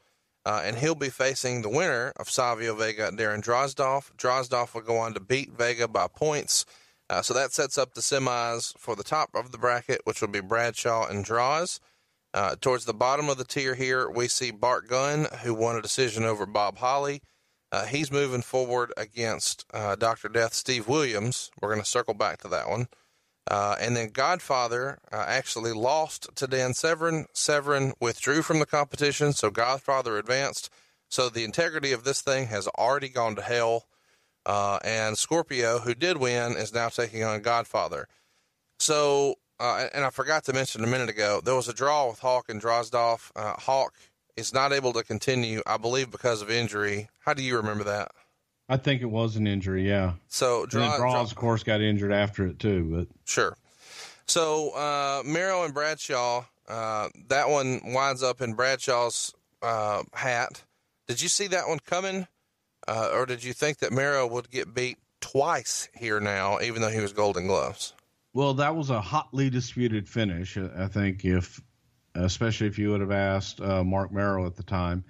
uh, and he'll be facing the winner of Savio Vega and Darren Drozdov. Drozdov will go on to beat Vega by points. Uh, so that sets up the semis for the top of the bracket, which will be Bradshaw and Droz. Uh, towards the bottom of the tier here, we see Bart Gunn, who won a decision over Bob Holly. Uh, he's moving forward against uh, Dr. Death Steve Williams. We're going to circle back to that one. Uh, and then Godfather uh, actually lost to Dan Severn. Severn withdrew from the competition, so Godfather advanced. So the integrity of this thing has already gone to hell. Uh, and Scorpio, who did win, is now taking on Godfather. So uh, and I forgot to mention a minute ago, there was a draw with Hawk and Drozdov. Uh, Hawk is not able to continue, I believe, because of injury. How do you remember that? I think it was an injury, yeah. So Draw, Droz, of course, got injured after it too, but sure. So uh, Mero and Bradshaw, uh, that one winds up in Bradshaw's uh, hat. Did you see that one coming, uh, or did you think that Mero would get beat twice here now, even though he was Golden Gloves? Well, that was a hotly disputed finish. I think if, especially if you would have asked uh, Marc Mero at the time,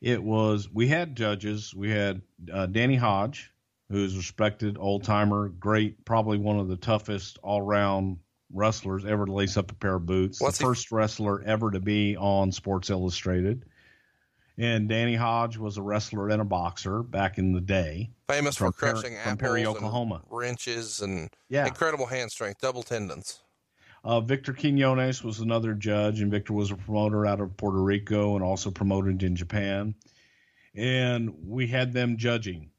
it was. We had judges. We had uh, Danny Hodge, who's respected old timer, great, probably one of the toughest all round wrestlers ever to lace up a pair of boots. What's the he? first wrestler ever to be on Sports Illustrated. And Danny Hodge was a wrestler and a boxer back in the day. Famous for crushing per- from Perry, Oklahoma. And wrenches and yeah. incredible hand strength, double tendons. Uh, Victor Quinones was another judge, and Victor was a promoter out of Puerto Rico and also promoted in Japan. And we had them judging.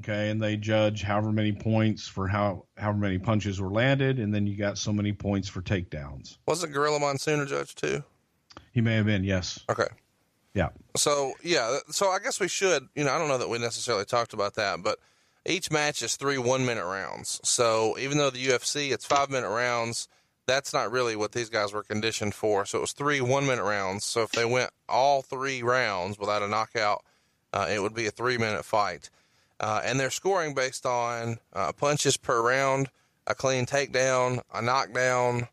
Okay, and they judge however many points for how however many punches were landed, and then you got so many points for takedowns. Wasn't Gorilla Monsoon a judge too? He may have been, yes. Okay. Yeah. So yeah, so I guess we should. You know, I don't know that we necessarily talked about that, but each match is three one minute rounds. So even though the UFC it's five minute rounds, that's not really what these guys were conditioned for. So it was three one minute rounds. So if they went all three rounds without a knockout, uh, it would be a three minute fight. Uh, and they're scoring based on uh, punches per round, a clean takedown, a knockdown,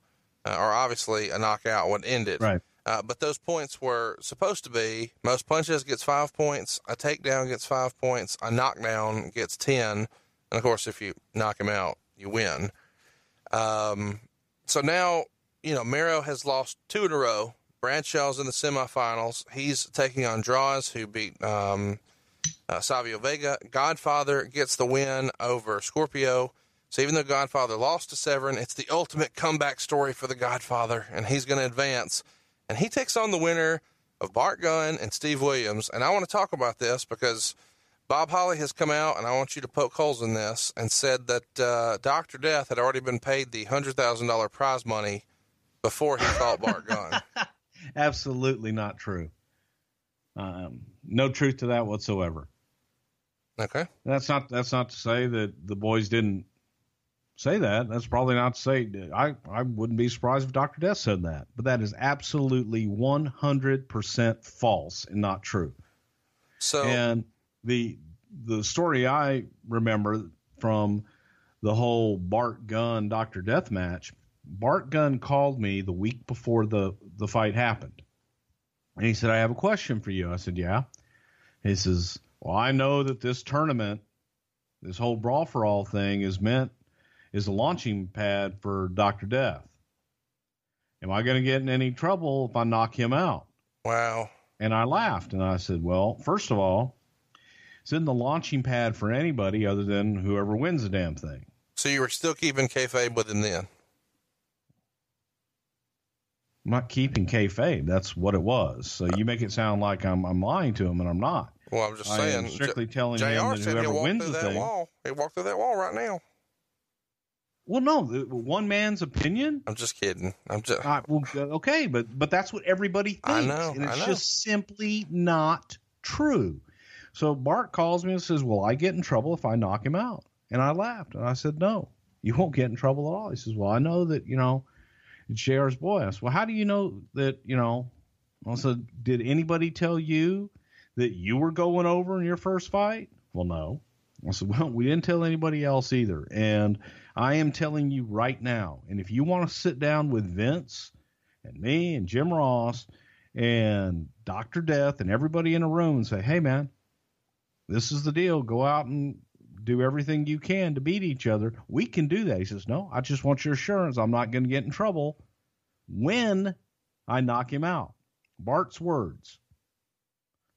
uh, or obviously a knockout would end it. Right. Uh, but those points were supposed to be most punches gets five points, a takedown gets five points, a knockdown gets 10. And of course, if you knock him out, you win. Um, so now, you know, Mero has lost two in a row. Bradshaw's in the semifinals. He's taking on Droz, who beat um, uh, Savio Vega. Godfather gets the win over Scorpio. So even though Godfather lost to Severn, it's the ultimate comeback story for the Godfather, and he's going to advance and he takes on the winner of Bart Gunn and Steve Williams. And I want to talk about this because Bob Holly has come out, and I want you to poke holes in this, and said that uh, Doctor Death had already been paid the hundred thousand dollar prize money before he fought Bart Gunn. Absolutely not true. Um, no truth to that whatsoever. Okay, that's not that's not to say that the boys didn't say that. That's probably not to say. I, I wouldn't be surprised if Dr. Death said that, but that is absolutely 100% false and not true. So, and the, the story I remember from the whole Bart Gunn Dr. Death match, Bart Gunn called me the week before the, the fight happened. And he said, I have a question for you. I said, Yeah. He says, Well, I know that this tournament, this whole Brawl for All thing is meant is a launching pad for Dr. Death. Am I going to get in any trouble if I knock him out? Wow. And I laughed and I said, Well, first of all, it's in the launching pad for anybody other than whoever wins the damn thing. So you were still keeping kayfabe with him then? I'm not keeping kayfabe. That's what it was. So you make it sound like I'm, I'm lying to him, and I'm not. Well, I'm just saying. strictly telling J- him that whoever wins the that thing. Wall. He walked through that wall right now. Well, no, one man's opinion. I'm just kidding. I'm just uh, well, okay, but but that's what everybody thinks, I know, and it's know. just simply not true. So Bart calls me and says, "Well, I get in trouble if I knock him out," and I laughed and I said, "No, you won't get in trouble at all." He says, "Well, I know that you know it's JR's boy." I said, "Well, how do you know that you know?" I said, "Did anybody tell you that you were going over in your first fight?" Well, no. I said, "Well, we didn't tell anybody else either," and I am telling you right now. And if you want to sit down with Vince and me and Jim Ross and Dr. Death and everybody in a room and say, hey, man, this is the deal. Go out and do everything you can to beat each other. We can do that. He says, no, I just want your assurance I'm not going to get in trouble when I knock him out. Bart's words.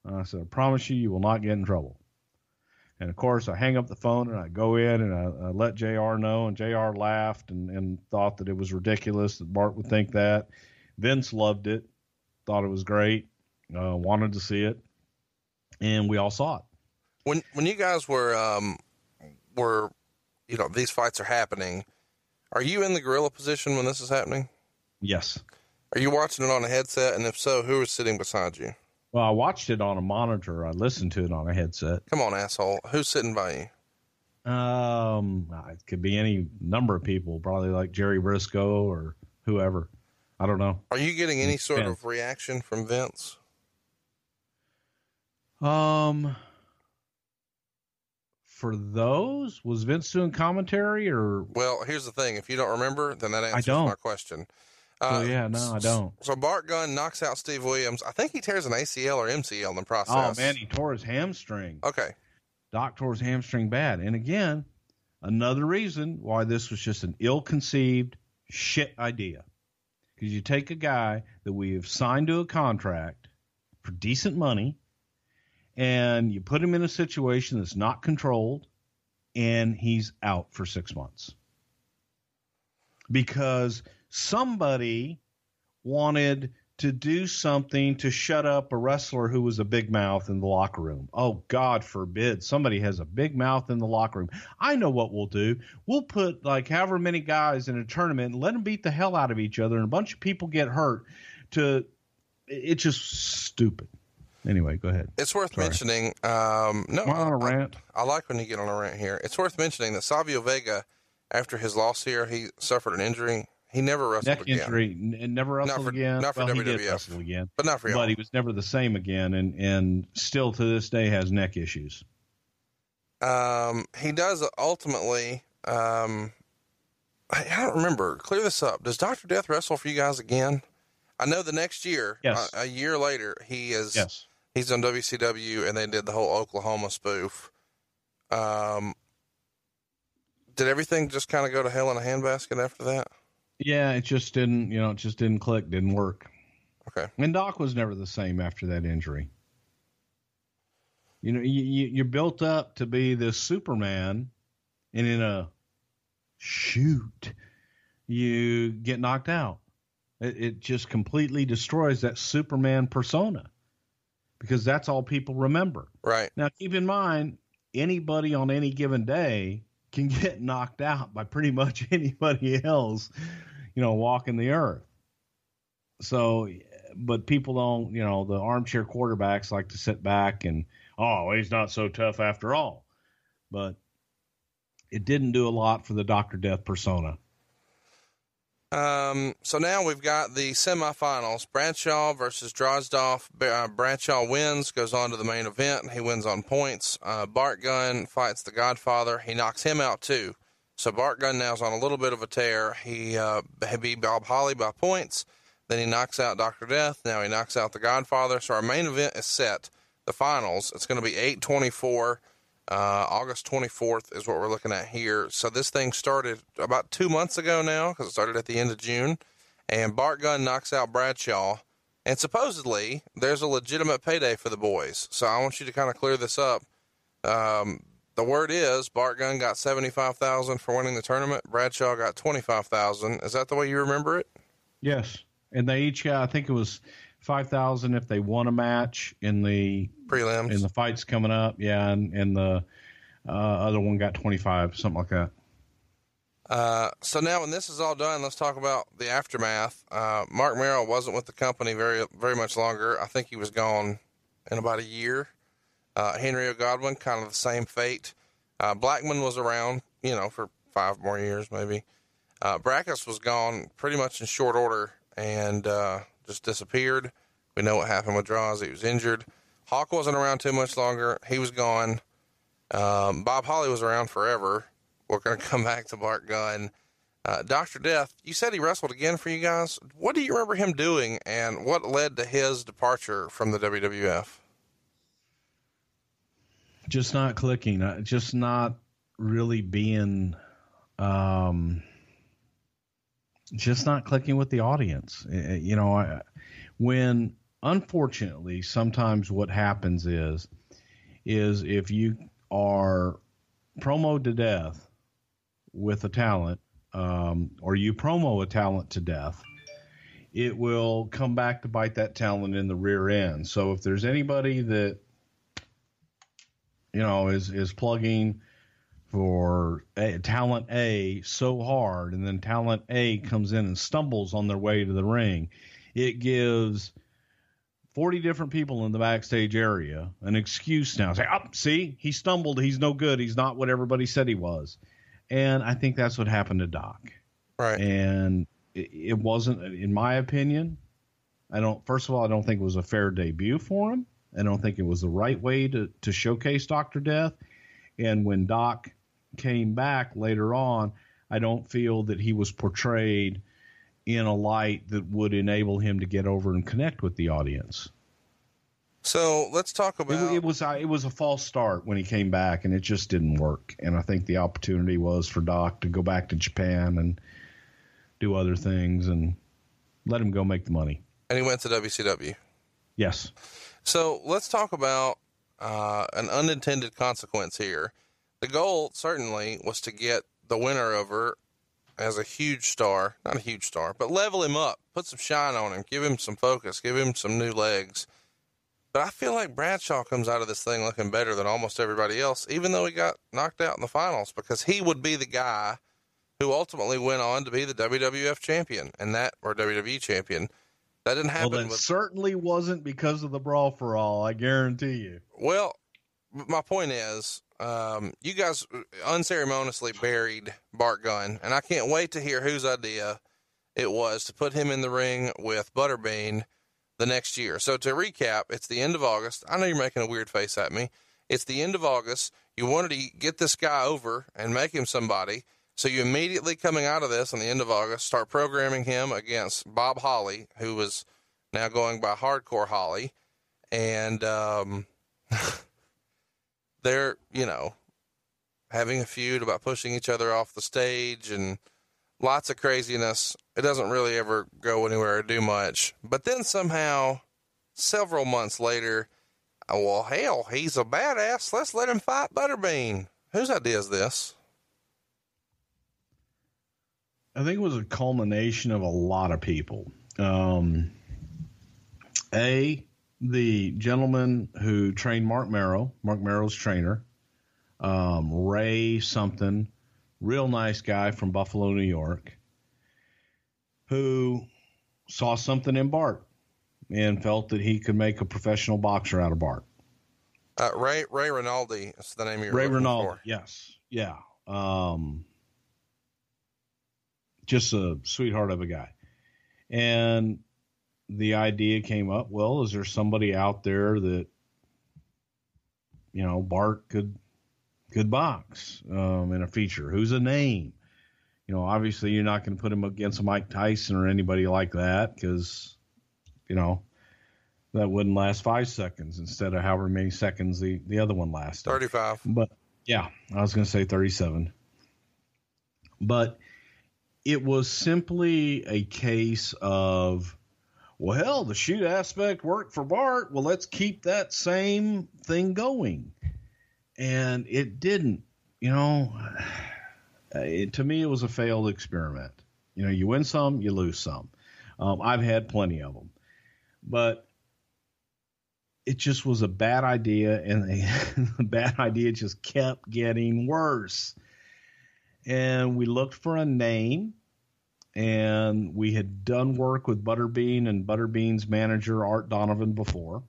I said, I promise you, you will not get in trouble. And of course, I hang up the phone and I go in and I, I let JR know, and JR laughed and, and thought that it was ridiculous that Bart would think that. Vince loved it, thought it was great, uh, wanted to see it, and we all saw it. When when you guys were um, were, you know, these fights are happening, are you in the gorilla position when this is happening? Yes. Are you watching it on a headset? And if so, who is sitting beside you? Well, I watched it on a monitor. I listened to it on a headset. Come on, asshole. Who's sitting by you? Um, it could be any number of people, probably like Jerry Brisco or whoever. I don't know. Are you getting any sort of reaction from Vince? Um, for those, was Vince doing commentary or? Well, here's the thing. If you don't remember, then that answers my question. Uh, oh yeah, no, I don't. So Bart Gunn knocks out Steve Williams. I think he tears an ACL or MCL in the process. Oh man, he tore his hamstring. Okay. Doc tore his hamstring bad, and again, another reason why this was just an ill-conceived shit idea. Because you take a guy that we have signed to a contract for decent money, and you put him in a situation that's not controlled, and he's out for six months because somebody wanted to do something to shut up a wrestler who was a big mouth in the locker room. Oh, God forbid somebody has a big mouth in the locker room. I know what we'll do. We'll put like however many guys in a tournament and let them beat the hell out of each other, and a bunch of people get hurt. To it's just stupid. Anyway, go ahead. It's worth Sorry. mentioning. Um, no, Am I on a rant? I, I like when you get on a rant here. It's worth mentioning that Savio Vega, after his loss here, he suffered an injury. He never wrestled Neck again, injury, and never wrestled for- again. not for well, he did WWF. wrestle again, but not for but he was never the same again, and and still to this day has neck issues. Um, he does ultimately. Um, I, I don't remember. Clear this up. Does Doctor Death wrestle for you guys again? I know the next year, Yes. a, a year later, he is. Yes. He's on WCW, and they did the whole Oklahoma spoof. Um, did everything just kind of go to hell in a handbasket after that? Yeah, it just didn't, you know, it just didn't click, didn't work. Okay. And Doc was never the same after that injury. You know, you, you you're built up to be this Superman, and in a shoot, you get knocked out. It, it just completely destroys that Superman persona because that's all people remember. Right. Now, keep in mind, anybody on any given day can get knocked out by pretty much anybody else, you know, walking the earth. So, but people don't, you know, the armchair quarterbacks like to sit back and, oh, he's not so tough after all. But it didn't do a lot for the Dr. Death persona. Um, so now we've got the semifinals. Bradshaw versus Drozdov. Uh, Bradshaw wins, goes on to the main event. He wins on points. Uh, Bart Gunn fights the Godfather. He knocks him out too. So Bart Gunn now's on a little bit of a tear. He, uh, beat Bob Holly by points. Then he knocks out Dr. Death. Now he knocks out the Godfather. So our main event is set. The finals. It's going to be 824. Uh, August 24th is what we're looking at here. So this thing started about two months ago now because it started at the end of June. And Bart Gunn knocks out Bradshaw. And supposedly there's a legitimate payday for the boys. So I want you to kind of clear this up. Um, the word is Bart Gunn got 75000 for winning the tournament. Bradshaw got 25000 Is that the way you remember it? Yes. And they each got, I think it was 5000 if they won a match in the Prelims. in the fights coming up. Yeah, and and the uh, other one got twenty five, something like that. Uh, so now when this is all done, let's talk about the aftermath. Uh, Marc Mero wasn't with the company very, very much longer. I think he was gone in about a year. Uh, Henry O. Godwinn, kind of the same fate. Uh, Blackman was around, you know, for five more years, maybe. Uh, Brakkus was gone pretty much in short order and, uh, just disappeared. We know what happened with Droz. He was injured. Hawk wasn't around too much longer. He was gone. Um, Bob Holly was around forever. We're going to come back to Bart Gunn. Uh, Dr. Death, you said he wrestled again for you guys. What do you remember him doing and what led to his departure from the WWF? Just not clicking. uh, Just not really being, um, just not clicking with the audience. You know, I, when unfortunately sometimes what happens is, is if you are promo to death with a talent, um, or you promo a talent to death, it will come back to bite that talent in the rear end. So if there's anybody that you know is is plugging for a, talent A so hard, and then talent A comes in and stumbles on their way to the ring, it gives 40 different people in the backstage area an excuse now. Say, oh, see, he stumbled. He's no good. He's not what everybody said he was. And I think that's what happened to Doc. Right. And it, it wasn't, in my opinion, I don't, first of all, I don't think it was a fair debut for him. I don't think it was the right way to, to showcase Dr. Death. And when Doc came back later on, I don't feel that he was portrayed in a light that would enable him to get over and connect with the audience. So let's talk about. It, it was uh, it was a false start when he came back, and it just didn't work. And I think the opportunity was for Doc to go back to Japan and do other things, and let him go make the money. and he went to WCW. Yes, So let's talk about uh, an unintended consequence here. The goal certainly was to get the winner over as a huge star, not a huge star, but level him up, put some shine on him, give him some focus, give him some new legs. But I feel like Bradshaw comes out of this thing looking better than almost everybody else, even though he got knocked out in the finals, because he would be the guy who ultimately went on to be the WWF champion and that or WWE champion. That didn't happen. Well, that with, certainly wasn't because of the brawl for all. I guarantee you. well, my point is, um, you guys unceremoniously buried Bart Gunn, and I can't wait to hear whose idea it was to put him in the ring with Butterbean the next year. So to recap, it's the end of August. I know you're making a weird face at me. It's the end of August. You wanted to get this guy over and make him somebody. So you immediately coming out of this on the end of August, start programming him against Bob Holly, who was now going by Hardcore Holly. And, um, they're, you know, having a feud about pushing each other off the stage and lots of craziness. It doesn't really ever go anywhere or do much. But then somehow, several months later, oh, well, hell, he's a badass. Let's let him fight Butterbean. Whose idea is this? I think it was a culmination of a lot of people. Um, a, the gentleman who trained Marc Mero, Marc Mero's trainer, um, Ray something, real nice guy from Buffalo, New York, who saw something in Bart and felt that he could make a professional boxer out of Bart. Uh, Ray Ray Rinaldi is the name you're Ray Rinaldi, yes, yeah, um, just a sweetheart of a guy, and the idea came up. Well, is there somebody out there that you know Bart could could box um, in a feature? Who's a name? You know, obviously you're not going to put him against Mike Tyson or anybody like that because you know that wouldn't last five seconds instead of however many seconds the the other one lasted. 35. But yeah, I was going to say 37. But it was simply a case of, well, the shoot aspect worked for Bart. Well, let's keep that same thing going. And it didn't. You know, it, to me, it was a failed experiment. You know, you win some, you lose some. Um, I've had plenty of them. But it just was a bad idea, and the bad idea just kept getting worse. And we looked for a name, and we had done work with Butterbean and Butterbean's manager Art Donovan before.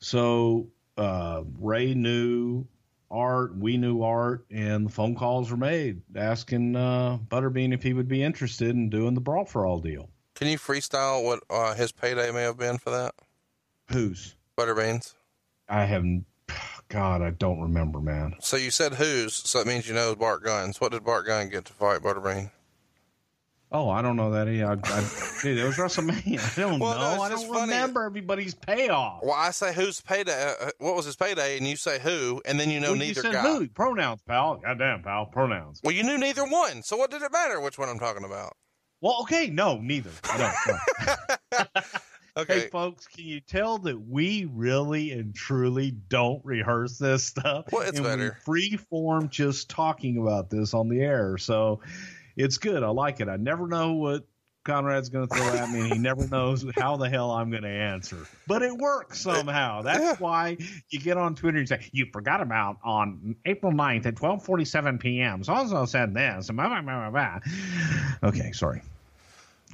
So uh, Ray knew Art, we knew Art, and the phone calls were made asking uh, Butterbean if he would be interested in doing the Brawl for All deal. Can you freestyle what uh, his payday may have been for that? Whose? Butterbeans. I haven't. God, I don't remember, man. So you said whose, so that means you know Bart Guns. What did Bart Gunn get to fight Butterbean? Oh, I don't know that. I, I, dude, it was WrestleMania. I don't Well, know. it's I just don't funny. remember everybody's payoff. Well, I say who's payday, uh, what was his payday, and you say who, and then you know Well, you neither said guy. who? Pronouns, pal. Goddamn, pal. Pronouns. Well, you knew neither one, so what did it matter which one I'm talking about? Well, okay, no, neither. Don't. no. Okay. Hey, folks, can you tell that we really and truly don't rehearse this stuff? Well, it's and better. We free form just talking about this on the air. So it's good. I like it. I never know what Conrad's going to throw at me, and he never knows how the hell I'm going to answer. But it works somehow. That's Yeah. why you get on Twitter and say, You forgot about on April 9th at 1247 p.m. So also said this. blah, blah, blah, blah. Okay, sorry.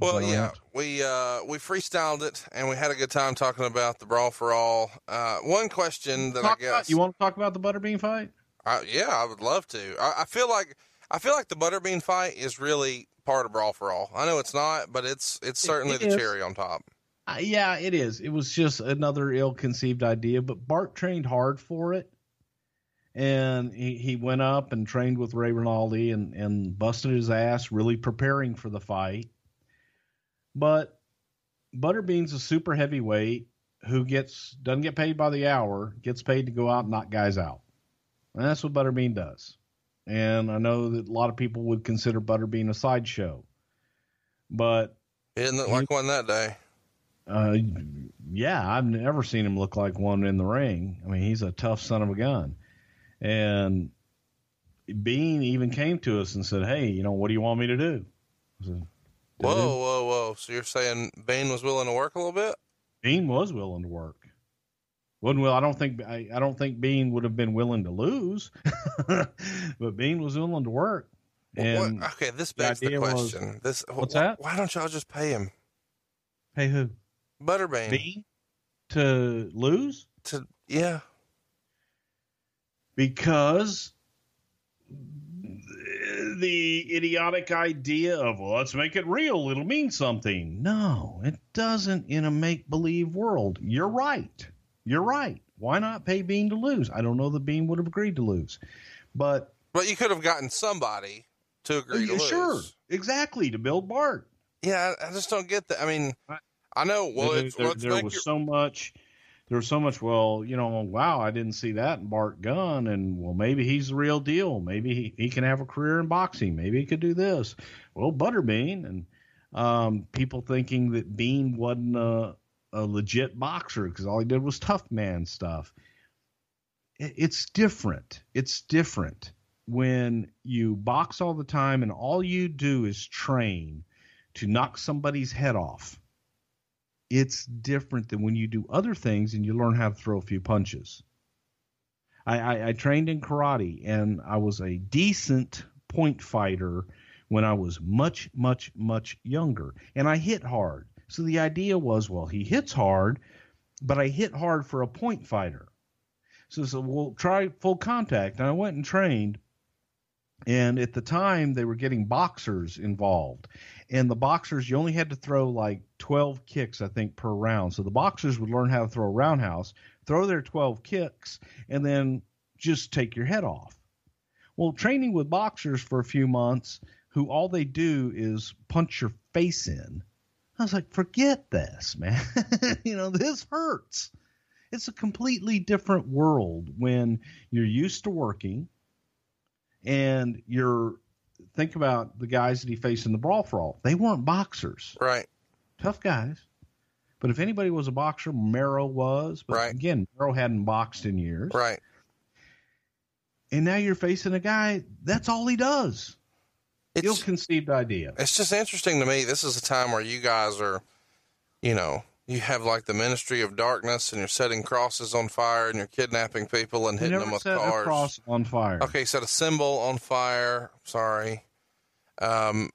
Well, Is that all yeah, we uh, we freestyled it, and we had a good time talking about the brawl for all. Uh, one question that Talk I about- guess, you want to talk about the Butterbean fight? I, yeah, I would love to. I, I feel like I feel like the Butterbean fight is really part of brawl for all. I know it's not, but it's it's certainly it the cherry on top. Uh, yeah, it is. It was just another ill-conceived idea, but Bart trained hard for it, and he, he went up and trained with Ray Rinaldi and and busted his ass, really preparing for the fight. But Butterbean's a super heavyweight who gets doesn't get paid by the hour, gets paid to go out and knock guys out, and that's what Butterbean does. And I know that a lot of people would consider Butterbean a sideshow, but He didn't look like one that day. uh, yeah, I've never seen him look like one in the ring. I mean, he's a tough son of a gun. And Bean even came to us and said, "Hey, you know, what do you want me to do?" Said, Whoa, whoa, whoa! So you're saying Bean was willing to work a little bit? Bean was willing to work. Wouldn't will I don't think I, I don't think Bean would have been willing to lose, but Bean was willing to work. And okay, this the begs the, was- question. this What's wh- that? Why don't y'all just pay him? Pay who? Butterbean. Me to lose? To yeah. Because the idiotic idea of well, let's make it real, it'll mean something. No, it doesn't in a make believe world. You're right. You're right. Why not pay Bean to lose? I don't know that Bean would have agreed to lose. But But you could have gotten somebody to agree to lose. sure, exactly, to build Bart. Yeah, I, I just don't get that. I mean, I know. Well, there, it's, there- let's there was your, so much there was so much well you know wow i didn't see that in bart gunn and well maybe he's the real deal maybe he, he can have a career in boxing maybe he could do this well butterbean and um, people thinking that bean wasn't a, a legit boxer because all he did was tough man stuff it's different it's different when you box all the time and all you do is train to knock somebody's head off it's different than when you do other things and you learn how to throw a few punches. I, I, I trained in karate and I was a decent point fighter when I was much, much, much younger. And I hit hard. So the idea was, well, he hits hard, but I hit hard for a point fighter. So, so we'll try full contact. And I went and trained. And at the time, they were getting boxers involved and the boxers you only had to throw like 12 kicks i think per round so the boxers would learn how to throw a roundhouse throw their 12 kicks and then just take your head off well training with boxers for a few months who all they do is punch your face in i was like forget this man you know this hurts it's a completely different world when you're used to working and you're think about the guys that he faced in the brawl for all. They weren't boxers, right. tough guys. But if anybody was a boxer, Mero was. But Right. again, Mero hadn't boxed in years. Right. And now you're facing a guy, that's all he does. It's, Ill-conceived idea. it's just interesting to me. This is a time where you guys are, you know, you have like the ministry of darkness and you're setting crosses on fire and you're kidnapping people and hitting them with set a cars. cross on fire. Okay, set a symbol on fire. Sorry. Um,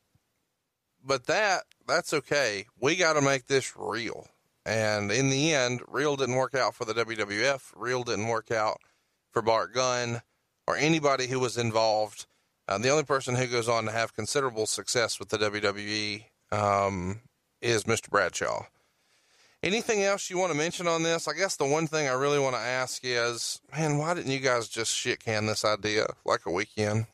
but that that's okay. We got to make this real. And in the end, real didn't work out for the WWF. Real didn't work out for Bart Gunn or anybody who was involved. Uh, the only person who goes on to have considerable success with the WWE um, is Mr. Bradshaw. Anything else you want to mention on this? I guess the one thing I really want to ask is, man, why didn't you guys just shit can this idea like a weekend?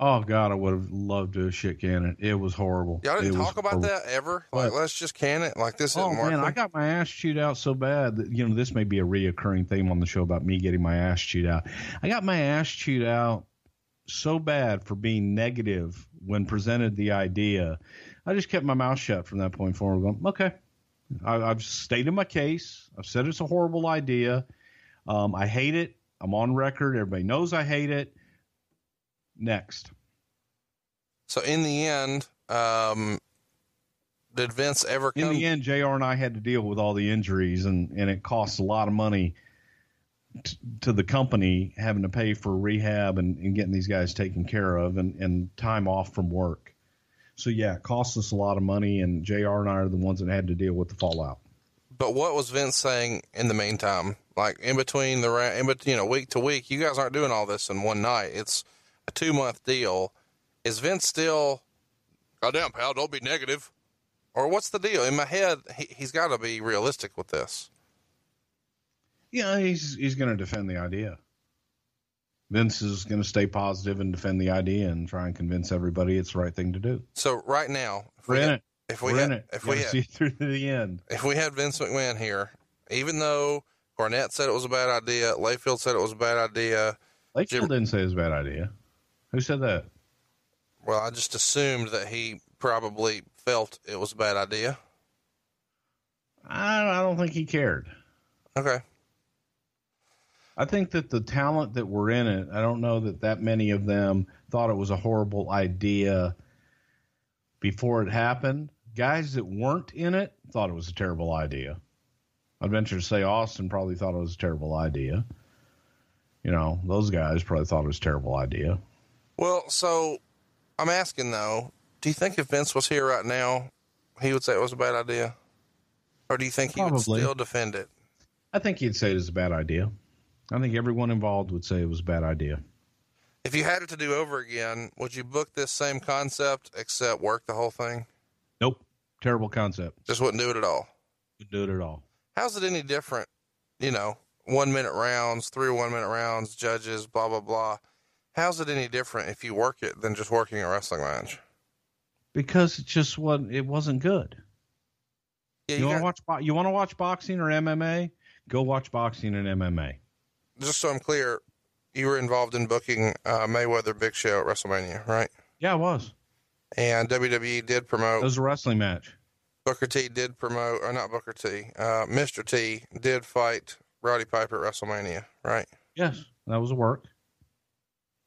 Oh God, I would have loved to shit can it. It was horrible. Y'all didn't It talk about horrible. that ever. Like, What? let's just can it. Like this Oh man, I got my ass chewed out so bad that you know this may be a reoccurring theme on the show about me getting my ass chewed out. I got my ass chewed out so bad for being negative when presented the idea. I just kept my mouth shut from that point forward. Going, okay, I, I've stated my case. I've said it's a horrible idea. Um, I hate it. I'm on record. Everybody knows I hate it. Next. so in the end, um, did Vince ever come? in the end, Jr. and I had to deal with all the injuries, and and it costs a lot of money to the company having to pay for rehab and, and getting these guys taken care of, and and time off from work. So yeah, it costs us a lot of money, and Jr. and I are the ones that had to deal with the fallout. But what was Vince saying in the meantime? Like in between the in between, you know, week to week, you guys aren't doing all this in one night. It's a two month deal. Is Vince still? Goddamn, pal, don't be negative. Or what's the deal? In my head, he, he's got to be realistic with this. Yeah, he's he's going to defend the idea. Vince is going to stay positive and defend the idea and try and convince everybody it's the right thing to do. So right now, if We're we in had, it. if we We're had, in it. if we had, see through to the end. if we had Vince McMahon here, even though Cornette said it was a bad idea, Layfield said it was a bad idea. Layfield Jim- didn't say it was a bad idea. Who said that? Well, I just assumed that he probably felt it was a bad idea. I, I don't think he cared. Okay. I think that the talent that were in it, I don't know that that many of them thought it was a horrible idea before it happened. Guys that weren't in it thought it was a terrible idea. I'd venture to say Austin probably thought it was a terrible idea. You know, those guys probably thought it was a terrible idea. Well, so I'm asking though, do you think if Vince was here right now, he would say it was a bad idea? Or do you think he would still defend it? I think he'd say it was a bad idea. I think everyone involved would say it was a bad idea. If you had it to do over again, would you book this same concept except work the whole thing? Nope. Terrible concept. Just wouldn't do it at all. Wouldn't do it at all. How's it any different? You know, one minute rounds, three one minute rounds, judges, blah, blah, blah. How's it any different if you work it than just working a wrestling match? Because it just wasn't. It wasn't good. Yeah, You, you want to watch? You want to watch boxing or MMA? Go watch boxing and MMA. Just so I'm clear, you were involved in booking uh, Mayweather Big Show at WrestleMania, right? Yeah, it was. And WWE did promote. It was a wrestling match. Booker T did promote, or not Booker T, uh, Mr. T did fight Roddy Piper at WrestleMania, right? Yes, that was a work.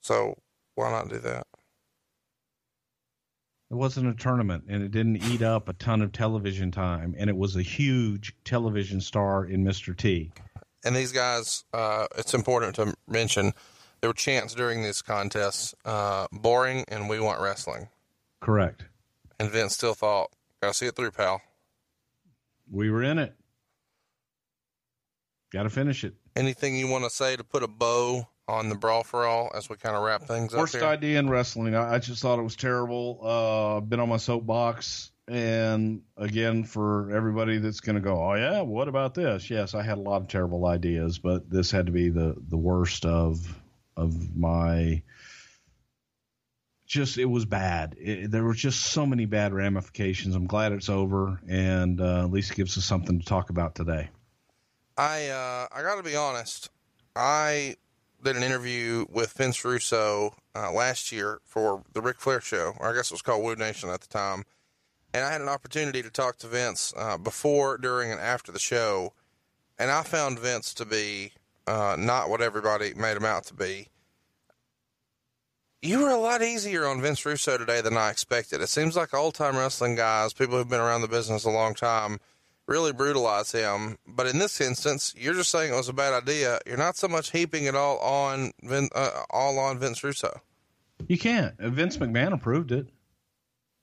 So why not do that? It wasn't a tournament, and it didn't eat up a ton of television time, and it was a huge television star in Mr. T. And these guys, uh, it's important to mention, there were chants during these contests, uh, boring and we want wrestling. Correct. And Vince still thought, gotta see it through, pal. We were in it. Got to finish it. Anything you want to say to put a bow on the brawl for all as we kind of wrap things Worst up here? idea in wrestling. I, I just thought it was terrible. Uh, been on my soapbox, and again, for everybody that's going to go, oh yeah, what about this? Yes, I had a lot of terrible ideas, but this had to be the the worst of of my. Just it was bad. It, there were just so many bad ramifications. I'm glad it's over, and uh, at least it gives us something to talk about today. I uh, I got to be honest. I did an interview with Vince Russo uh, last year for the Ric Flair show, or I guess it was called Woo Nation at the time. And I had an opportunity to talk to Vince uh, before, during, and after the show. And I found Vince to be uh, not what everybody made him out to be. You were a lot easier on Vince Russo today than I expected. It seems like old time wrestling guys, people who've been around the business a long time, really brutalize him. But in this instance, you're just saying it was a bad idea. You're not so much heaping it all on Vin, uh, all on Vince Russo. You can't. Vince McMahon approved it.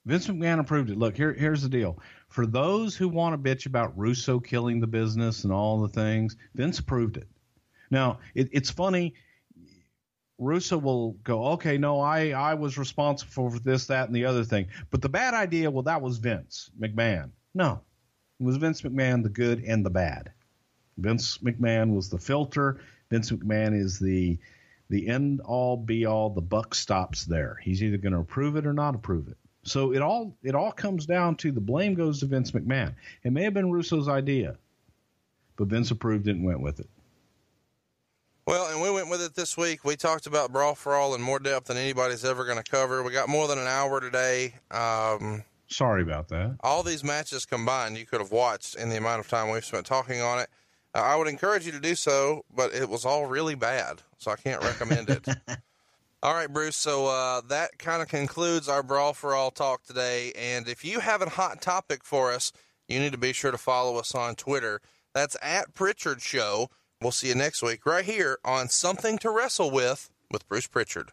Vince McMahon approved it. Look, here, here's the deal. For those who want to bitch about Russo killing the business and all the things, Vince approved it. Now, it, it's funny. Russo will go, okay, no, I, I was responsible for this, that, and the other thing. But the bad idea, well, that was Vince McMahon. No, it was Vince McMahon, the good and the bad. Vince McMahon was the filter. Vince McMahon is the the end all be all. The buck stops there. He's either going to approve it or not approve it. So it all it all comes down to the blame goes to Vince McMahon. It may have been Russo's idea, but Vince approved it and went with it. Well, and we went with it this week. We talked about Brawl for All in more depth than anybody's ever going to cover. We got more than an hour today. Um, Sorry about that. all these matches combined, you could have watched in the amount of time we've spent talking on it. Uh, I would encourage you to do so, but it was all really bad, so I can't recommend it. all right, Bruce. So uh, that kind of concludes our Brawl for All talk today. And if you have a hot topic for us, you need to be sure to follow us on Twitter. That's at Prichard Show. We'll see you next week right here on Something to Wrestle With with Bruce Prichard.